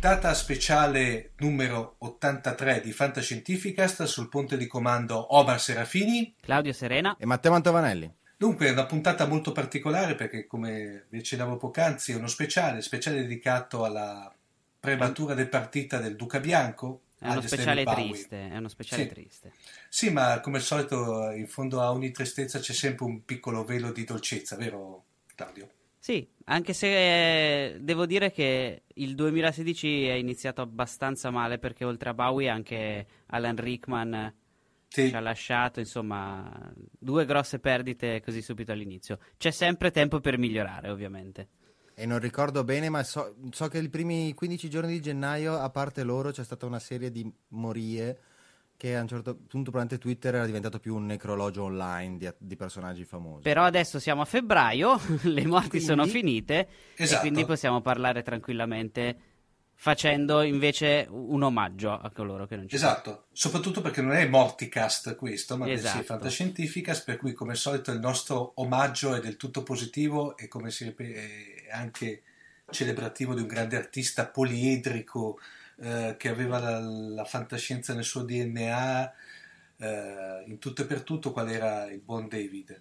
Puntata speciale numero 83 di Fantascientificast sul ponte di comando Omar Serafini, Claudio Serena e Matteo Mantovanelli. Dunque è una puntata molto particolare perché come vi accennavo poc'anzi è uno speciale, speciale dedicato alla prematura del partita del Duca Bianco. È uno speciale triste, è uno speciale sì. triste. Sì, ma come al solito in fondo a ogni tristezza c'è sempre un piccolo velo di dolcezza, vero Claudio? Sì, anche se eh, devo dire che il 2016 è iniziato abbastanza male perché oltre a Bowie anche Alan Rickman Sì. ci ha lasciato, insomma, due grosse perdite così subito all'inizio. C'è sempre tempo per migliorare, ovviamente. E non ricordo bene, ma so, so che i primi 15 giorni di gennaio, a parte loro, c'è stata una serie di morie che a un certo punto durante Twitter era diventato più un necrologio online di, di personaggi famosi. Però adesso siamo a febbraio, le morti Quindi- sono finite Esatto. e quindi possiamo parlare tranquillamente facendo invece un omaggio a coloro che non ci sono. Esatto, soprattutto perché non è Morticast questo, ma bensì Esatto. Fantascientificast, per cui come al solito il nostro omaggio è del tutto positivo e come si ripete è anche celebrativo di un grande artista poliedrico eh, che aveva la, la fantascienza nel suo DNA eh, in tutto e per tutto, qual era il buon David.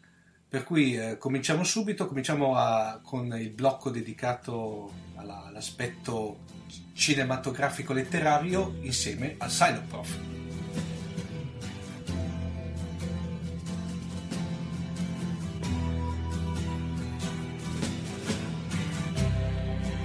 Per cui eh, cominciamo subito, cominciamo a- con il blocco dedicato alla- all'aspetto cinematografico letterario insieme al Silent Prof.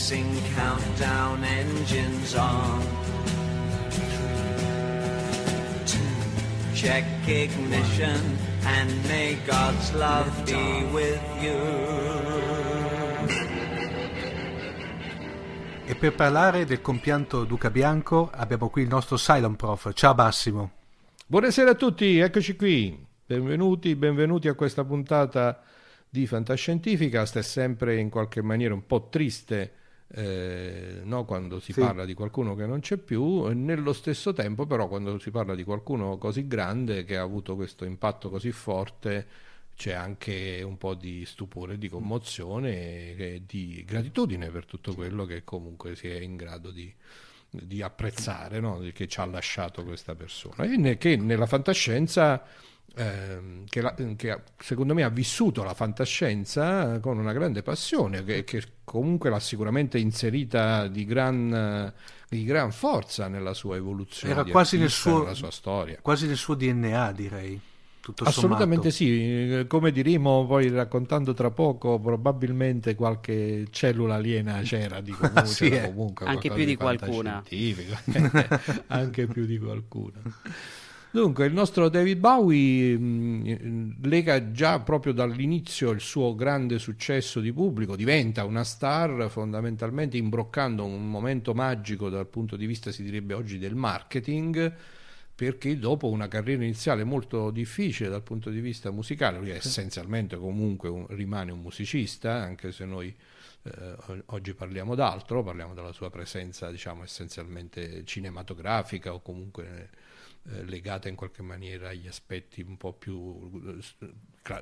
Commencing countdown engines on. Two, check ignition and may God's love be with you. E per parlare del compianto Duca Bianco abbiamo qui il nostro Silent Prof. Ciao Massimo. Buonasera a tutti, eccoci qui. Benvenuti, benvenuti a questa puntata di Fantascientificast. È sempre in qualche maniera un po' triste eh, no? quando si Sì. parla di qualcuno che non c'è più, nello stesso tempo però quando si parla di qualcuno così grande che ha avuto questo impatto così forte c'è anche un po' di stupore, di commozione e di gratitudine per tutto quello che comunque si è in grado di, di apprezzare, no? Che ci ha lasciato questa persona. E ne- che nella fantascienza ehm, che, la- che ha- secondo me ha vissuto la fantascienza con una grande passione, che, che comunque l'ha sicuramente inserita di gran, eh, di gran forza nella sua evoluzione, Era di quasi nel artista, suo- nella sua storia. Quasi nel suo DNA, direi. Tutto Assolutamente sommato. sì, eh, come diremo poi raccontando tra poco, probabilmente qualche cellula aliena c'era, dico, comunque, Sì, c'era eh. comunque Anche più di qualcuna. fantascientifico, anche più di qualcuna. Dunque, il nostro David Bowie mh, lega già proprio dall'inizio il suo grande successo di pubblico, diventa una star fondamentalmente imbroccando un momento magico dal punto di vista, si direbbe oggi, del marketing, perché dopo una carriera iniziale molto difficile dal punto di vista musicale, lui essenzialmente comunque un- rimane un musicista, anche se noi eh, oggi parliamo d'altro, parliamo della sua presenza diciamo essenzialmente cinematografica o comunque eh, legata in qualche maniera agli aspetti un po' più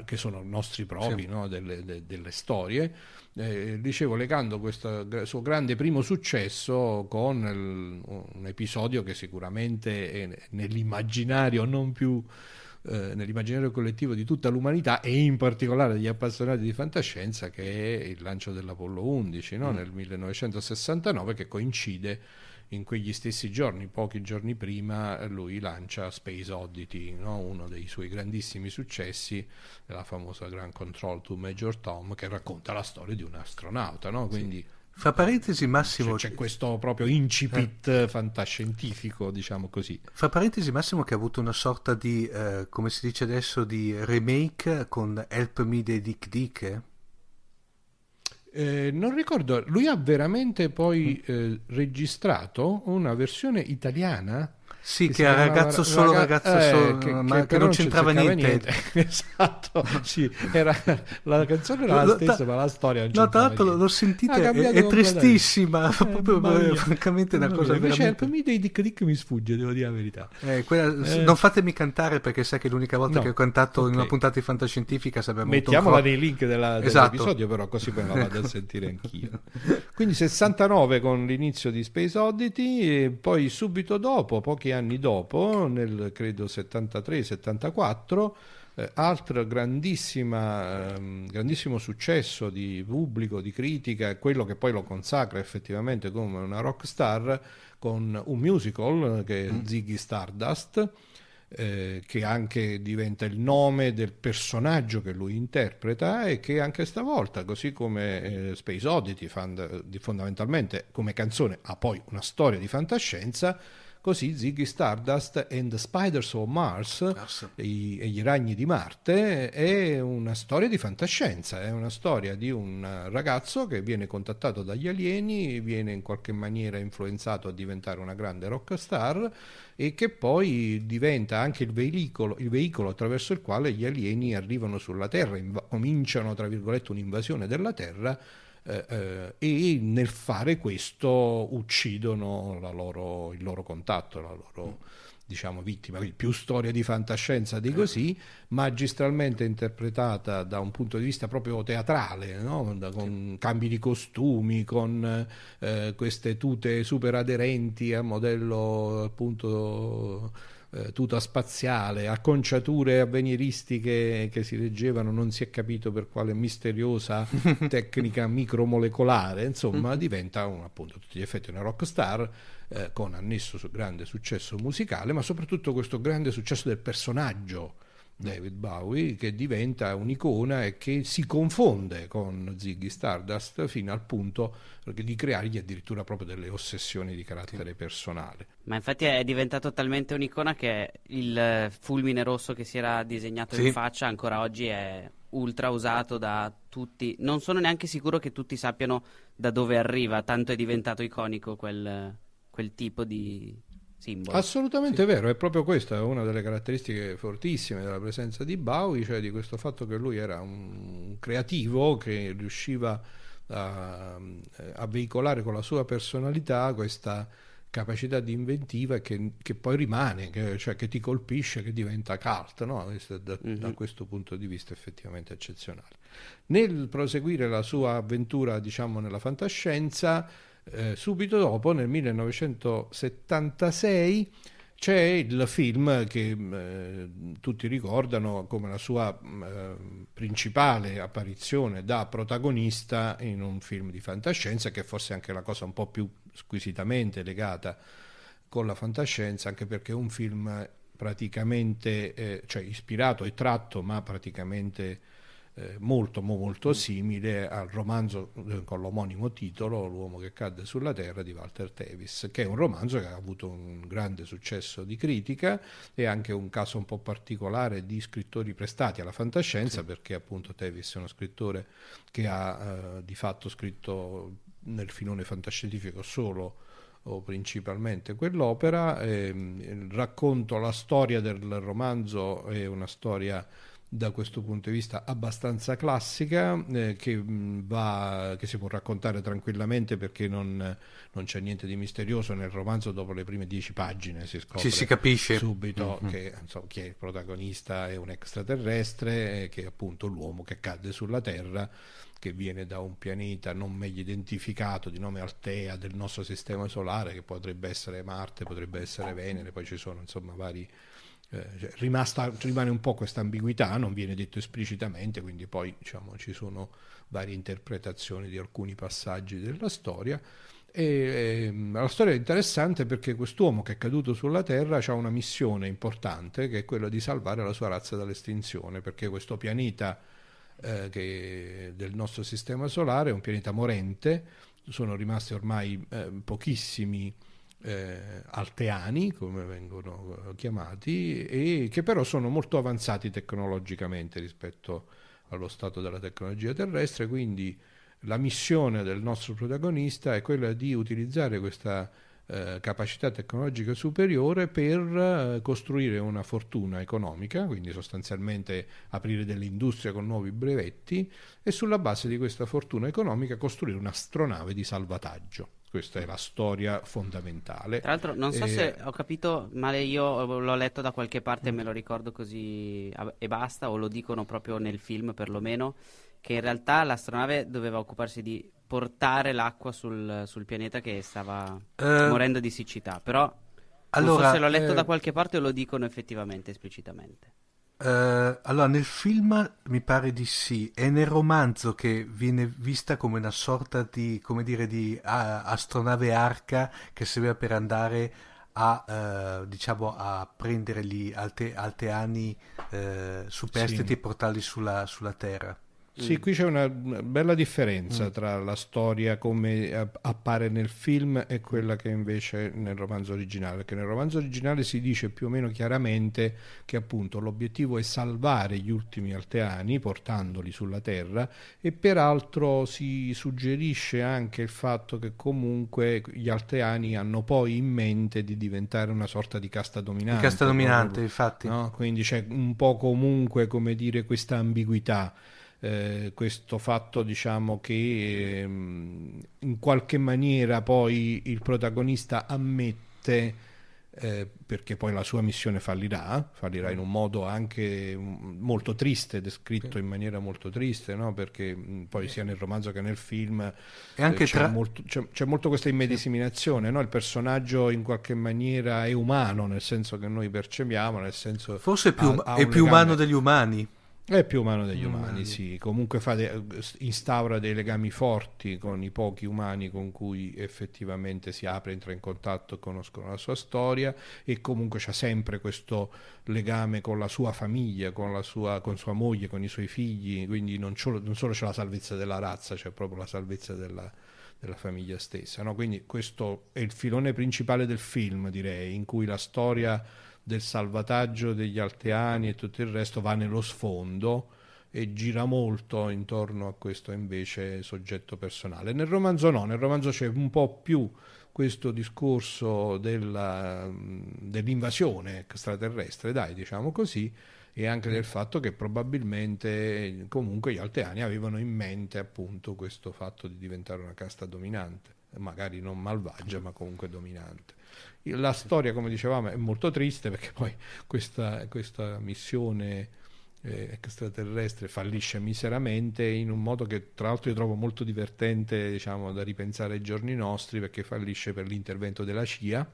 che sono nostri propri Sì. no? delle, de- delle storie. Eh, dicevo, legando questo suo grande primo successo con il- un episodio che sicuramente è nell'immaginario non più eh, nell'immaginario collettivo di tutta l'umanità e in particolare degli appassionati di fantascienza che è il lancio dell'Apollo 11 no? nel 1969 che coincide in quegli stessi giorni, pochi giorni prima, lui lancia Space Oddity, no? uno dei suoi grandissimi successi, la famosa Grand Control to Major Tom, che racconta la storia di un astronauta. No? Quindi Fra parentesi, Massimo, c'è, c'è questo proprio incipit fantascientifico, diciamo così. fra parentesi, Massimo che ha avuto una sorta di, eh, come si dice adesso, di remake con Help Me the Dick Dick. eh? Eh, non ricordo, lui ha veramente poi eh, registrato una versione italiana Sì, si che era ragazzo solo, Raga- ragazzo eh, solo, che- ma che, però non c'entrava niente. esatto, sì, era, la canzone era la stessa, ma la storia non No, tra l'altro niente. l'ho sentita, è, è tristissima, Eh, proprio mia. francamente è una cosa mia, Invece veramente... Help Me dei Dick Dick mi sfugge, devo dire la verità. Eh, quella- Eh. Non fatemi cantare perché sai che l'unica volta No, che ho cantato in ok. una puntata di fantascientifica un Mettiamola nei link della- Esatto. dell'episodio, però così poi me la vado a sentire anch'io. Quindi 69 con l'inizio di Space Oddity e poi subito dopo, pochi anni dopo, nel credo 73-74, eh, altro ehm, grandissimo successo di pubblico, di critica, quello che poi lo consacra effettivamente come una rock star con un musical che è Ziggy Stardust eh, che anche diventa il nome del personaggio che lui interpreta e che anche stavolta, così come eh, Space Oddity, di- fondamentalmente come canzone ha poi una storia di fantascienza, così Ziggy Stardust and the Spiders of Mars Mars. e i- e gli ragni di Marte è una storia di fantascienza, è una storia di un ragazzo che viene contattato dagli alieni, viene in qualche maniera influenzato a diventare una grande rock star e che poi diventa anche il veicolo, il veicolo attraverso il quale gli alieni arrivano sulla Terra, inva- cominciano tra virgolette un'invasione della Terra eh, eh, e nel fare questo uccidono la loro- il loro contatto, la loro diciamo vittima, quindi più storia di fantascienza di così, magistralmente interpretata da un punto di vista proprio teatrale, no? Da- con cambi di costumi, con eh, queste tute super aderenti a modello appunto eh, tuta spaziale, acconciature avveniristiche che si leggevano, non si è capito per quale misteriosa tecnica micromolecolare, insomma diventa un, appunto a tutti gli effetti una rock star eh, con annesso su grande successo musicale, ma soprattutto questo grande successo del personaggio David Bowie che diventa un'icona e che si confonde con Ziggy Stardust fino al punto di creargli addirittura proprio delle ossessioni di carattere personale. Ma infatti è diventato talmente un'icona che il fulmine rosso che si era disegnato Sì. in faccia ancora oggi è ultra usato da tutti. Non sono neanche sicuro che tutti sappiano da dove arriva, tanto è diventato iconico quel, quel tipo di simbolo. Assolutamente vero, è proprio questa è una delle caratteristiche fortissime della presenza di Bowie, cioè di questo fatto che lui era un creativo che riusciva a, a veicolare con la sua personalità questa capacità di inventiva che, che poi rimane, che, cioè che ti colpisce, che diventa cult, no? Questo è da, da questo punto di vista effettivamente eccezionale. Nel proseguire la sua avventura, diciamo, nella fantascienza, eh, subito dopo, nel 1976, c'è il film che eh, tutti ricordano come la sua eh, principale apparizione da protagonista in un film di fantascienza, che forse è anche la cosa un po' più squisitamente legata con la fantascienza, anche perché è un film praticamente, eh, cioè ispirato e tratto, ma praticamente eh, molto molto simile al romanzo eh, con l'omonimo titolo L'uomo che cadde sulla terra di Walter Tevis, che è un romanzo che ha avuto un grande successo di critica e anche un caso un po' particolare di scrittori prestati alla fantascienza, sì. perché appunto Tevis è uno scrittore che ha eh, di fatto scritto nel filone fantascientifico solo o principalmente quell'opera. Eh, racconto la storia del romanzo, è una storia da questo punto di vista abbastanza classica eh, che, mm, va, che, si può raccontare tranquillamente perché non, non, c'è niente di misterioso nel romanzo dopo le prime dieci pagine si scopre sì, si capisce. subito mm-hmm. che insomma, chi è il protagonista è un extraterrestre eh, che è appunto l'uomo che cade sulla Terra che viene da un pianeta non meglio identificato di nome Altea del nostro sistema solare che potrebbe essere Marte, potrebbe essere Venere poi ci sono insomma vari eh, cioè, rimasta, rimane un po' questa ambiguità, non viene detto esplicitamente, quindi poi diciamo, ci sono varie interpretazioni di alcuni passaggi della storia. E, e, la storia è interessante perché quest'uomo che è caduto sulla Terra ha una missione importante che è quella di salvare la sua razza dall'estinzione, perché questo pianeta eh, del nostro sistema solare è un pianeta morente, sono rimasti ormai eh, pochissimi eh, alteani, come vengono chiamati, e che però sono molto avanzati tecnologicamente rispetto allo stato della tecnologia terrestre, quindi la missione del nostro protagonista è quella di utilizzare questa eh, capacità tecnologica superiore per eh, costruire una fortuna economica, quindi sostanzialmente aprire delle industrie con nuovi brevetti e sulla base di questa fortuna economica costruire un'astronave di salvataggio. Questa è la storia fondamentale. Tra l'altro, non so e... se ho capito male, io l'ho letto da qualche parte e me lo ricordo così e basta, o lo dicono proprio nel film perlomeno, che in realtà l'astronave doveva occuparsi di portare l'acqua sul, sul pianeta che stava uh, morendo di siccità. Però allora, non so se l'ho letto eh... da qualche parte o lo dicono effettivamente, esplicitamente. Uh, allora, nel film mi pare di sì, è nel romanzo che viene vista come una sorta di, come dire, di uh, astronave arca che serve per andare a, uh, diciamo, a prendere gli alte, alteani superstiti sì. e portarli sulla, sulla Terra. Sì, mm. qui c'è una bella differenza mm. tra la storia come appare nel film e quella che invece nel romanzo originale, perché nel romanzo originale si dice più o meno chiaramente che appunto l'obiettivo è salvare gli ultimi alteani portandoli sulla Terra e peraltro si suggerisce anche il fatto che comunque gli alteani hanno poi in mente di diventare una sorta di casta dominante. Di casta dominante, infatti. No? Quindi c'è un po' comunque, come dire, questa ambiguità eh, questo fatto diciamo che ehm, in qualche maniera poi il protagonista ammette eh, perché poi la sua missione fallirà, fallirà in un modo anche molto triste, descritto in maniera molto triste, no? perché mh, poi sia nel romanzo che nel film eh, c'è, tra... molto, c'è, c'è, molto, questa immedesiminazione, no? il personaggio in qualche maniera è umano, nel senso che noi percepiamo, nel senso... Forse è più, ha, ha è più umano degli umani. È più umano degli umani, umani. sì. Comunque de- instaura dei legami forti con i pochi umani con cui effettivamente si apre, entra in contatto e conoscono la sua storia e comunque c'è sempre questo legame con la sua famiglia, con, la sua, con sua moglie, con i suoi figli, quindi non, solo, non solo c'è la salvezza della razza, c'è proprio la salvezza della, della famiglia stessa. No? Quindi questo è il filone principale del film, direi, in cui la storia del salvataggio degli alteani e tutto il resto va nello sfondo e gira molto intorno a questo invece soggetto personale. Nel romanzo no, nel romanzo c'è un po' più questo discorso della, dell'invasione extraterrestre, dai, diciamo così, e anche del fatto che probabilmente comunque gli alteani avevano in mente appunto questo fatto di diventare una casta dominante, magari non malvagia, ma comunque dominante. La storia, come dicevamo, è molto triste perché poi questa, questa missione eh, extraterrestre fallisce miseramente in un modo che tra l'altro io trovo molto divertente diciamo, da ripensare ai giorni nostri perché fallisce per l'intervento della CIA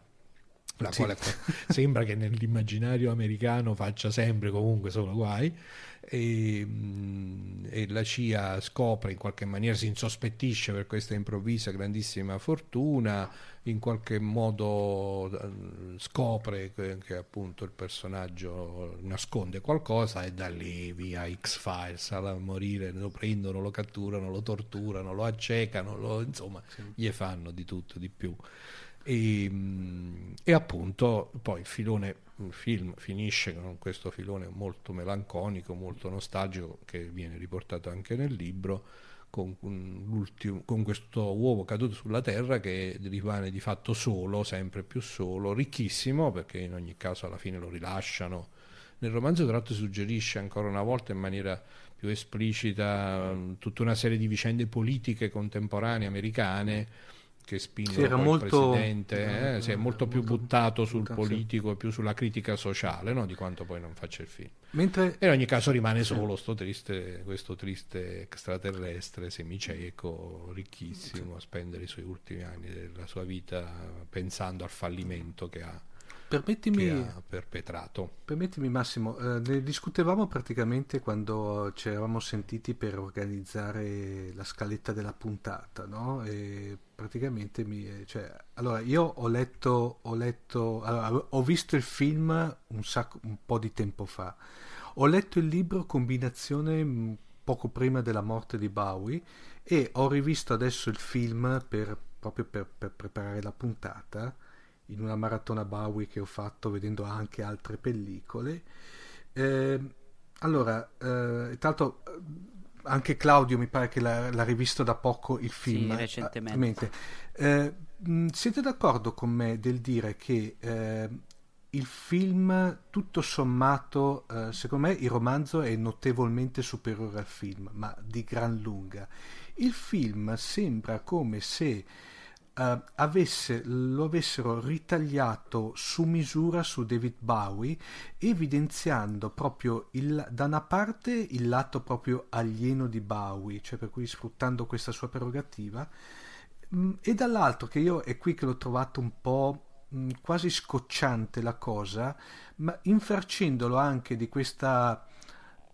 la Sì. quale sembra che nell'immaginario americano faccia sempre comunque solo guai e, mm, e la CIA scopre in qualche maniera si insospettisce per questa improvvisa grandissima fortuna in qualche modo eh, scopre che, che appunto il personaggio nasconde qualcosa e da lì via X-Files a morire lo prendono, lo catturano, lo torturano, lo accecano, lo- insomma gli fanno di tutto, di più e, mm, e appunto poi il filone il film finisce con questo filone molto melanconico, molto nostalgico che viene riportato anche nel libro con, con questo uovo caduto sulla terra che rimane di fatto solo, sempre più solo, ricchissimo perché in ogni caso alla fine lo rilasciano. Nel romanzo tra l'altro suggerisce ancora una volta in maniera più esplicita mh, tutta una serie di vicende politiche contemporanee americane che spingono Sì, era poi molto- il presidente, eh, si è molto più molto buttato sul politico e più sulla critica sociale no? di quanto poi non faccia il film. Mentre E in ogni caso rimane solo sto triste, questo triste extraterrestre semicieco, ricchissimo, a spendere i suoi ultimi anni della sua vita pensando al fallimento che ha, permettimi, perpetrato. permettimi Massimo, eh, ne discutevamo praticamente quando ci eravamo sentiti per organizzare la scaletta della puntata, no? E praticamente mi, cioè, allora io ho letto, ho letto, allora, ho visto il film un sacco, un po' di tempo fa. Ho letto il libro Combinazione mh, poco prima della morte di Bowie e ho rivisto adesso il film per, proprio per, per preparare la puntata in una maratona Bowie che ho fatto vedendo anche altre pellicole. Eh, allora, eh, l'altro eh, anche Claudio mi pare che l'ha, l'ha rivisto da poco il film. Sì, recentemente. Ah, mente. Eh, siete d'accordo con me del dire che eh, il film, tutto sommato, eh, secondo me il romanzo è notevolmente superiore al film, ma di gran lunga. Il film sembra come se eh, avesse, lo avessero ritagliato su misura su David Bowie, evidenziando proprio il- da una parte il lato proprio alieno di Bowie, cioè per cui sfruttando questa sua prerogativa, Mm, e dall'altro che io è qui che l'ho trovato un po' mm, quasi scocciante la cosa, ma infarcendolo anche di questa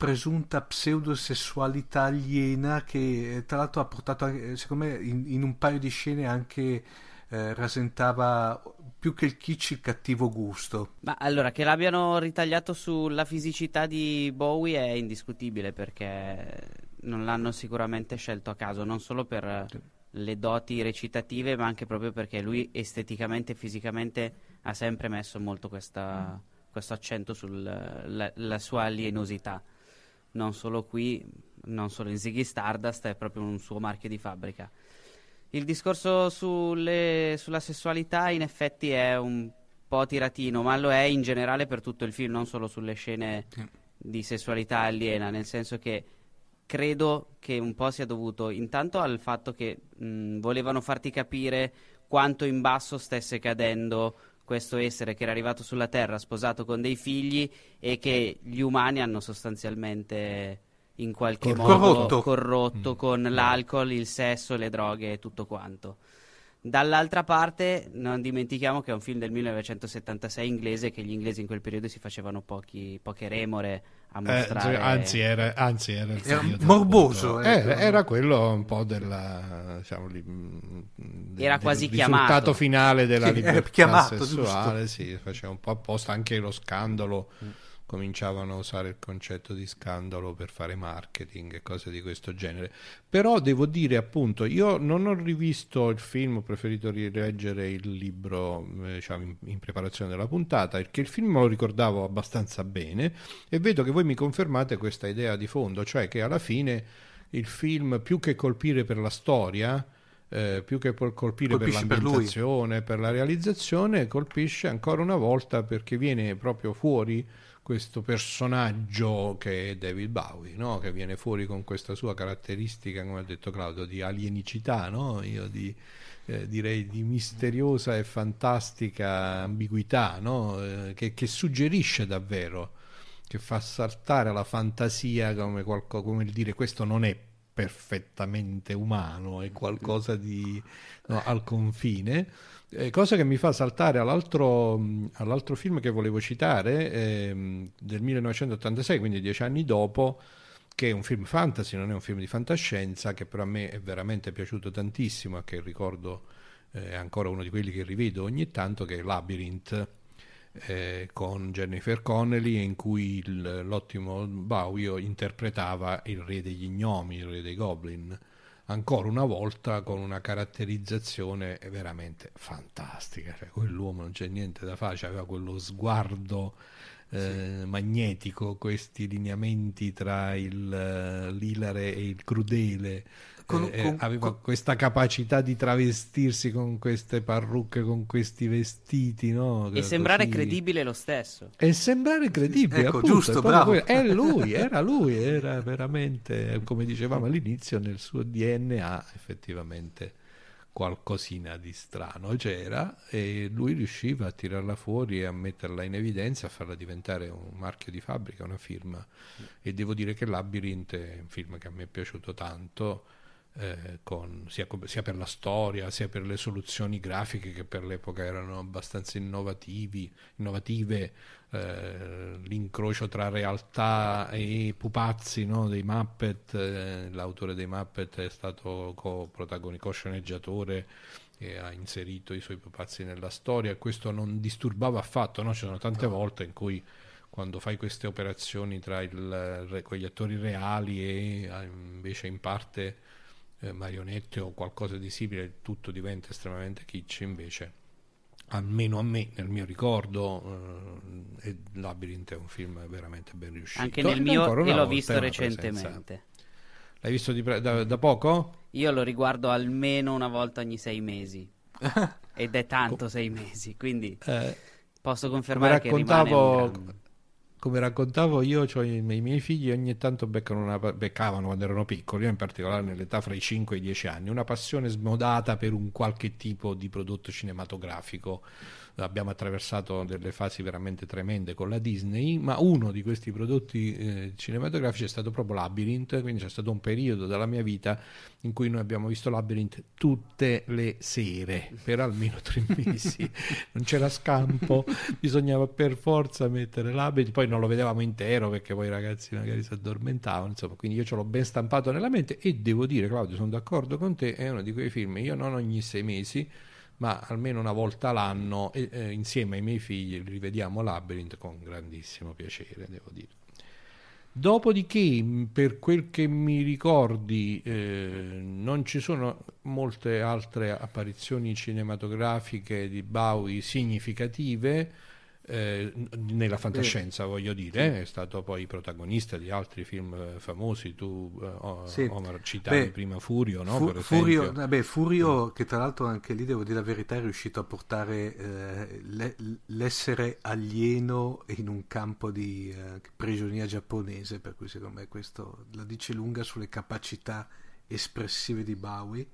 presunta pseudosessualità aliena che eh, tra l'altro ha portato eh, secondo me in, in un paio di scene anche eh, rasentava più che il kitsch il cattivo gusto. Ma allora, che l'abbiano ritagliato sulla fisicità di Bowie è indiscutibile perché non l'hanno sicuramente scelto a caso, non solo per le doti recitative, ma anche proprio perché lui esteticamente e fisicamente ha sempre messo molto questa- questo accento sulla sua alienosità. Non solo qui, non solo in Ziggy Stardust, è proprio un suo marchio di fabbrica. Il discorso sulle- sulla sessualità in effetti è un po' tiratino, ma lo è in generale per tutto il film, non solo sulle scene di sessualità aliena, nel senso che credo che un po' sia dovuto intanto al fatto che mh, volevano farti capire quanto in basso stesse cadendo questo essere che era arrivato sulla Terra sposato con dei figli e che gli umani hanno sostanzialmente in qualche Corrotto. modo Corrotto. corrotto con l'alcol, il sesso, le droghe e tutto quanto. Dall'altra parte non dimentichiamo che è un film del 1976 inglese che gli inglesi in quel periodo si facevano pochi, poche remore a Eh, mostrare. cioè, anzi, era, anzi, era il Era morboso, appunto. ecco. Era, era quello un po' della, diciamo, li- mh, del- Era del quasi risultato chiamato. finale della Sì, era libertà chiamato, sessuale. Sì, faceva un po' apposta anche lo scandalo. Cominciavano a usare il concetto di scandalo per fare marketing e cose di questo genere. Però devo dire, appunto, io non ho rivisto il film, ho preferito rileggere il libro eh, diciamo, in, in preparazione della puntata, perché il film lo ricordavo abbastanza bene e vedo che voi mi confermate questa idea di fondo, cioè che alla fine il film, più che colpire per la storia, eh, più che colpire Colpisce per per l'ambientazione, per la realizzazione, colpisce ancora una volta perché viene proprio fuori questo personaggio che è David Bowie, no? che viene fuori con questa sua caratteristica, come ha detto Claudio, di alienicità, no? io di, eh, direi di misteriosa e fantastica ambiguità, no? Eh, che, che suggerisce davvero, che fa saltare la fantasia come, qualco- come dire questo non è perfettamente umano, è qualcosa di al confine. Eh, cosa che mi fa saltare all'altro, mh, all'altro film che volevo citare, ehm, del 1986, quindi dieci anni dopo, che è un film fantasy, non è un film di fantascienza, che però a me è veramente piaciuto tantissimo e che ricordo eh, è ancora uno di quelli che rivedo ogni tanto, che è Labyrinth, eh, con Jennifer Connelly, in cui il- l'ottimo Bauio interpretava il re degli gnomi, il re dei goblin, ancora una volta con una caratterizzazione veramente fantastica. Cioè, quell'uomo non c'è niente da fare, aveva quello sguardo eh, magnetico, questi lineamenti tra il eh, l'ilare e il crudele. Con- Eh, con- aveva con- questa capacità di travestirsi con queste parrucche, con questi vestiti, no? E sembrare Così. credibile lo stesso. E sembrare credibile, Ecco, appunto, giusto, bravo. quello. È lui, era lui, era veramente, come dicevamo all'inizio, nel suo DNA effettivamente qualcosina di strano c'era e lui riusciva a tirarla fuori e a metterla in evidenza, a farla diventare un marchio di fabbrica, una firma. E devo dire che Labyrinth è un film che a me è piaciuto tanto. Eh, con- sia, sia per la storia, sia per le soluzioni grafiche che per l'epoca erano abbastanza innovativi, innovative, eh, l'incrocio tra realtà e pupazzi no, dei Muppet, eh, l'autore dei Muppet è stato co-protagonico, co-sceneggiatore e ha inserito i suoi pupazzi nella storia questo non disturbava affatto, no? ci sono tante volte in cui quando fai queste operazioni tra il, con gli attori reali e eh, invece in parte eh, marionette o qualcosa di simile, tutto diventa estremamente kitsch invece almeno a me nel mio ricordo eh, Labyrinth è un film veramente ben riuscito Anche nel mio, e l'ho visto recentemente. l'hai visto pre- da, da poco? Io lo riguardo almeno una volta ogni sei mesi. Ed è tanto sei mesi, quindi Eh, posso confermare che rimane un gran- come raccontavo io cioè i miei, figli ogni tanto una, beccavano quando erano piccoli in particolare nell'età fra i 5 e i 10 anni una passione smodata per un qualche tipo di prodotto cinematografico abbiamo attraversato delle fasi veramente tremende con la Disney ma uno di questi prodotti eh, cinematografici è stato proprio Labyrinth quindi c'è stato un periodo della mia vita in cui noi abbiamo visto Labyrinth tutte le sere per almeno tre mesi. Non c'era scampo bisognava per forza mettere Labyrinth poi non lo vedevamo intero perché poi i ragazzi magari si addormentavano insomma quindi io ce l'ho ben stampato nella mente e devo dire Claudio sono d'accordo con te è uno di quei film io non ogni sei mesi ma almeno una volta l'anno eh, insieme ai miei figli rivediamo Labyrinth con grandissimo piacere devo dire. Dopodiché, per quel che mi ricordi, eh, non ci sono molte altre apparizioni cinematografiche di Bowie significative eh, nella fantascienza, voglio dire. È stato poi protagonista di altri film eh, famosi. Tu, eh, Sì. Omar, citavi Beh, prima Furio, no? Fu- Furio, esempio. vabbè, Furio che tra l'altro anche lì devo dire la verità è riuscito a portare eh, le- l'essere alieno in un campo di eh, prigionia giapponese, per cui secondo me questo la dice lunga sulle capacità espressive di Bowie.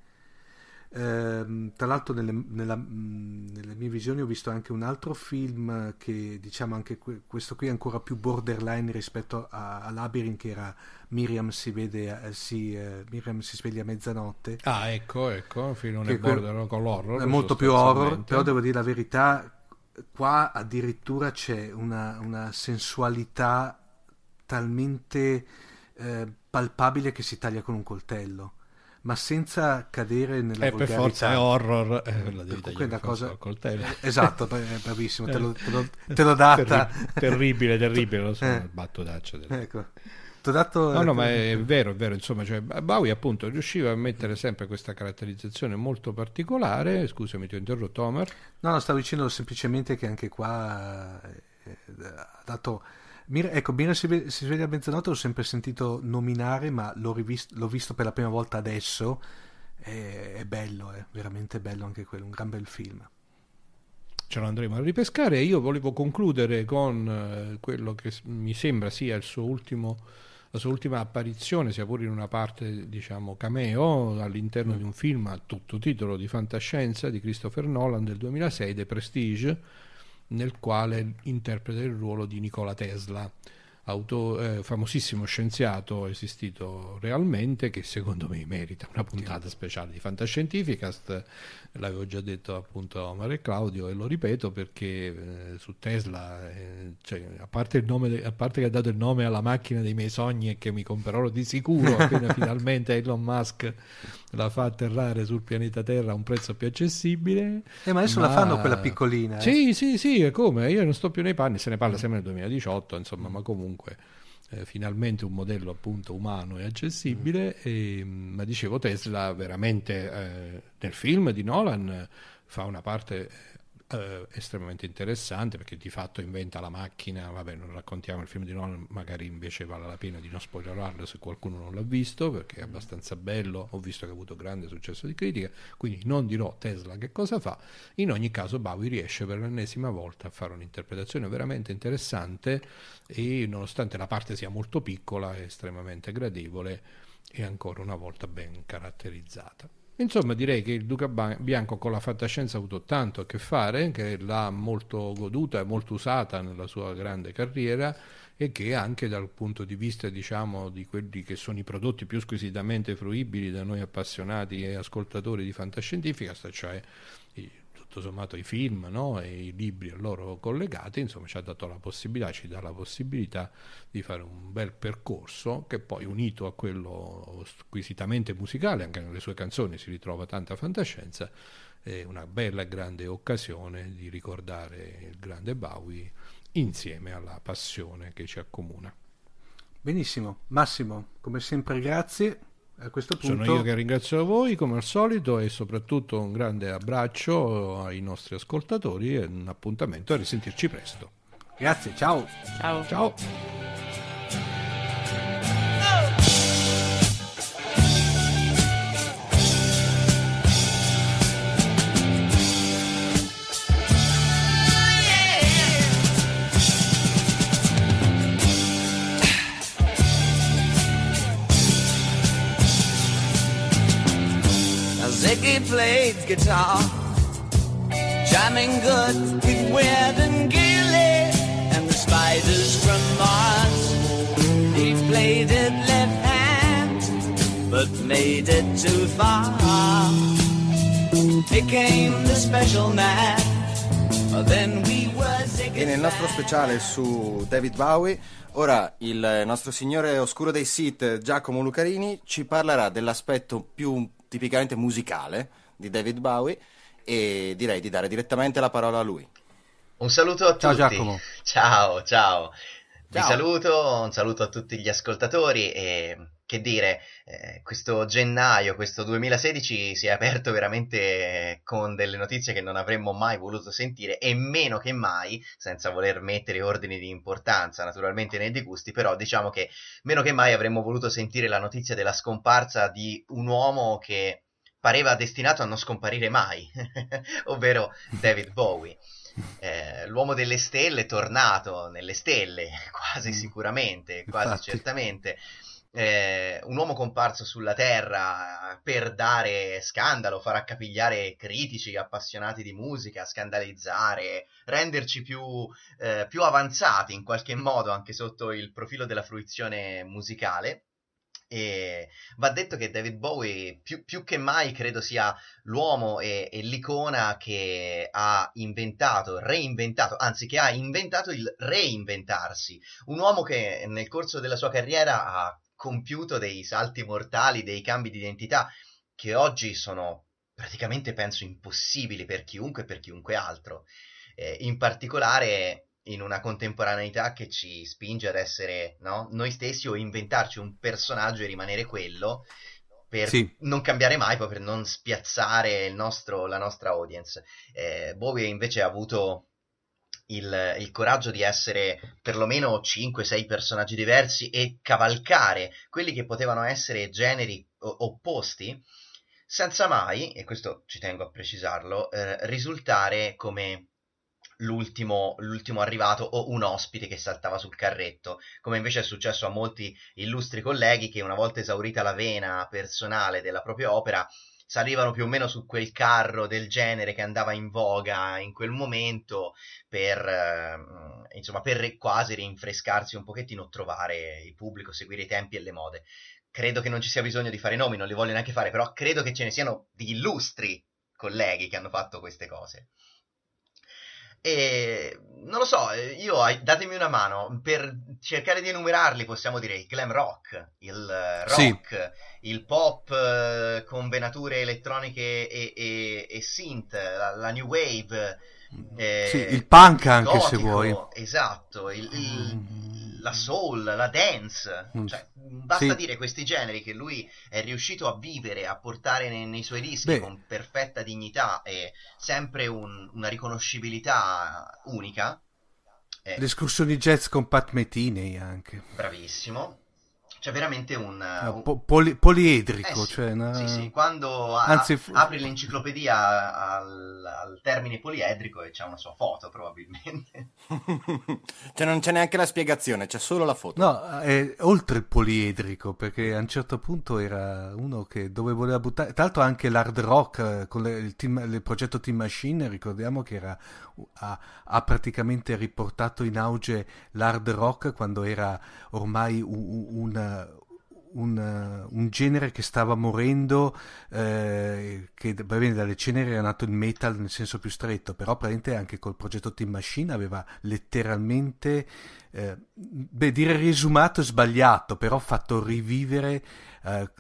Ehm, tra l'altro nelle, nella- nelle mie visioni ho visto anche un altro film che diciamo anche que- questo qui è ancora più borderline rispetto a, a Labyrinth che era Miriam si vede eh, si, eh, Miriam si sveglia a mezzanotte Ah, ecco, ecco, film Che border con l'horror. è molto più horror però devo dire la verità qua addirittura c'è una, una sensualità talmente eh, palpabile che si taglia con un coltello ma senza cadere nella Eh, per volgarità forza è horror, eh, la Per devi tagliare una per cosa col coltello. Eh, esatto bra- bravissimo te l'ho, te l'ho- te l'ho data Terri- terribile, terribile, lo so, Eh. il battutaccia. del- ecco dato No, no, ma è vero, è vero, insomma, cioè, Bowie appunto riusciva a mettere sempre questa caratterizzazione molto particolare, scusami ti ho interrotto Omar, No, no, stavo dicendo semplicemente che anche qua eh, eh, ha dato. Mir- ecco, Mira si, ve- si sveglia a mezzanotte, l'ho sempre sentito nominare, ma l'ho, rivist- l'ho visto per la prima volta adesso. È, è bello, è veramente bello anche quello, un gran bel film. ce lo andremo a ripescare io volevo concludere con eh, quello che mi sembra sia ultimo la sua ultima apparizione, sia pure in una parte, diciamo, cameo all'interno di un film a tutto titolo di fantascienza di Christopher Nolan del 2006, The Prestige, nel quale interpreta il ruolo di Nikola Tesla. Auto, eh, famosissimo scienziato esistito realmente che secondo me merita una puntata speciale di Fantascientificast. L'avevo già detto appunto a Mario e Claudio e lo ripeto perché eh, su Tesla eh, cioè, a, parte nome, a, parte che ha dato il nome alla macchina dei miei sogni e che mi comprerò di sicuro appena finalmente Elon Musk la fa atterrare sul pianeta Terra a un prezzo più accessibile. Eh, ma adesso ma... la fanno quella piccolina eh. sì sì sì come? Io non sto più nei panni se ne parla sempre nel 2018 insomma ma comunque eh, finalmente un modello appunto umano e accessibile, mm. e, ma dicevo Tesla veramente eh, nel film di Nolan fa una parte eh, estremamente interessante perché di fatto inventa la macchina, vabbè non raccontiamo il film di Nolan, magari invece vale la pena di non spoilerarlo se qualcuno non l'ha visto perché è abbastanza bello, ho visto che ha avuto grande successo di critica, quindi non dirò Tesla che cosa fa, in ogni caso Bowie riesce per l'ennesima volta a fare un'interpretazione veramente interessante e nonostante la parte sia molto piccola è estremamente gradevole e ancora una volta ben caratterizzata. Insomma, direi che il Duca Bianco con la fantascienza ha avuto tanto a che fare, che l'ha molto goduta e molto usata nella sua grande carriera e che anche dal punto di vista, diciamo, di quelli che sono i prodotti più squisitamente fruibili da noi appassionati e ascoltatori di fantascientifica, cioè tutto sommato i film no? e i libri a loro collegati, insomma ci ha dato la possibilità, ci dà la possibilità di fare un bel percorso che poi unito a quello squisitamente musicale, anche nelle sue canzoni si ritrova tanta fantascienza, è una bella e grande occasione di ricordare il grande Bowie insieme alla passione che ci accomuna. Benissimo, Massimo, come sempre grazie a questo punto... Sono io che ringrazio voi come al solito e soprattutto un grande abbraccio ai nostri ascoltatori e un appuntamento a risentirci presto. Grazie, ciao. Ciao. Ciao. Ziggy played guitar, jamming good with Weird and Gilly and the spiders from Mars. He played it left hand, but made it too far. Became the special man. Then we were E nel nostro speciale su David Bowie, ora il nostro signore oscuro dei Sith, Giacomo Lucarini, ci parlerà dell'aspetto più tipicamente musicale di David Bowie e direi di dare direttamente la parola a lui. Un saluto a ciao, tutti. Giacomo. Ciao, ciao. Vi Ciao. saluto, un saluto a tutti gli ascoltatori e che dire, eh, questo gennaio, questo 2016 si è aperto veramente con delle notizie che non avremmo mai voluto sentire e meno che mai, senza voler mettere ordini di importanza naturalmente nei disgusti, però diciamo che meno che mai avremmo voluto sentire la notizia della scomparsa di un uomo che pareva destinato a non scomparire mai, ovvero David Bowie. Eh, l'uomo delle stelle è tornato nelle stelle, quasi sicuramente, quasi Infatti. certamente. Eh, un uomo comparso sulla Terra per dare scandalo, far accapigliare critici appassionati di musica, scandalizzare, renderci più, eh, più avanzati in qualche modo anche sotto il profilo della fruizione musicale. E va detto che David Bowie più, più che mai credo sia l'uomo e, e l'icona che ha inventato, reinventato, anzi che ha inventato il reinventarsi. Un uomo che nel corso della sua carriera ha compiuto dei salti mortali, dei cambi di identità che oggi sono praticamente penso impossibili per chiunque e per chiunque altro. Eh, in particolare in una contemporaneità che ci spinge ad essere no? noi stessi o inventarci un personaggio e rimanere quello per Sì. non cambiare mai, poi per non spiazzare il nostro- la nostra audience. Eh, Bowie invece ha avuto il, il coraggio di essere perlomeno 5-6 personaggi diversi e cavalcare quelli che potevano essere generi o- opposti senza mai, e questo ci tengo a precisarlo, eh, risultare come l'ultimo, l'ultimo arrivato o un ospite che saltava sul carretto, come invece è successo a molti illustri colleghi che una volta esaurita la vena personale della propria opera salivano più o meno su quel carro del genere che andava in voga in quel momento per, eh, insomma, per quasi rinfrescarsi un pochettino, trovare il pubblico, seguire i tempi e le mode. Credo che non ci sia bisogno di fare nomi, non li voglio neanche fare, però credo che ce ne siano di illustri colleghi che hanno fatto queste cose. E non lo so, io datemi una mano per cercare di enumerarli. Possiamo dire il glam rock, il rock, sì. il pop eh, con venature elettroniche e, e, e synth, la, la, new wave, eh, sì, il punk anche gotico, se vuoi. Esatto, il, il, la soul, la dance. Mm. Cioè, basta sì. dire questi generi che lui è riuscito a vivere, a portare nei, nei suoi dischi Beh. con perfetta dignità e sempre un, una riconoscibilità unica. Eh, L'escursione jazz con Pat Metini anche. Bravissimo c'è veramente un, ah, un... Po- poli- poliedrico. Eh sì, cioè una... sì, sì, quando Anzi, a- apri l'enciclopedia al, al, termine poliedrico e c'è una sua foto probabilmente. cioè non c'è neanche la spiegazione, c'è solo la foto. No, è oltre il poliedrico, perché a un certo punto era uno che dove voleva buttare... Tra l'altro anche l'hard rock eh, con le, il, team, il, progetto Team Machine, ricordiamo che era, ha, ha praticamente riportato in auge l'hard rock quando era ormai un, un un, un, genere che stava morendo, eh, che bene, dalle ceneri era nato il metal nel senso più stretto, però praticamente anche col progetto Team Machine aveva letteralmente, eh, beh, dire riesumato è sbagliato, però fatto rivivere eh,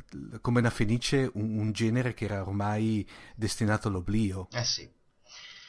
come una fenice un, un, genere che era ormai destinato all'oblio. Eh sì.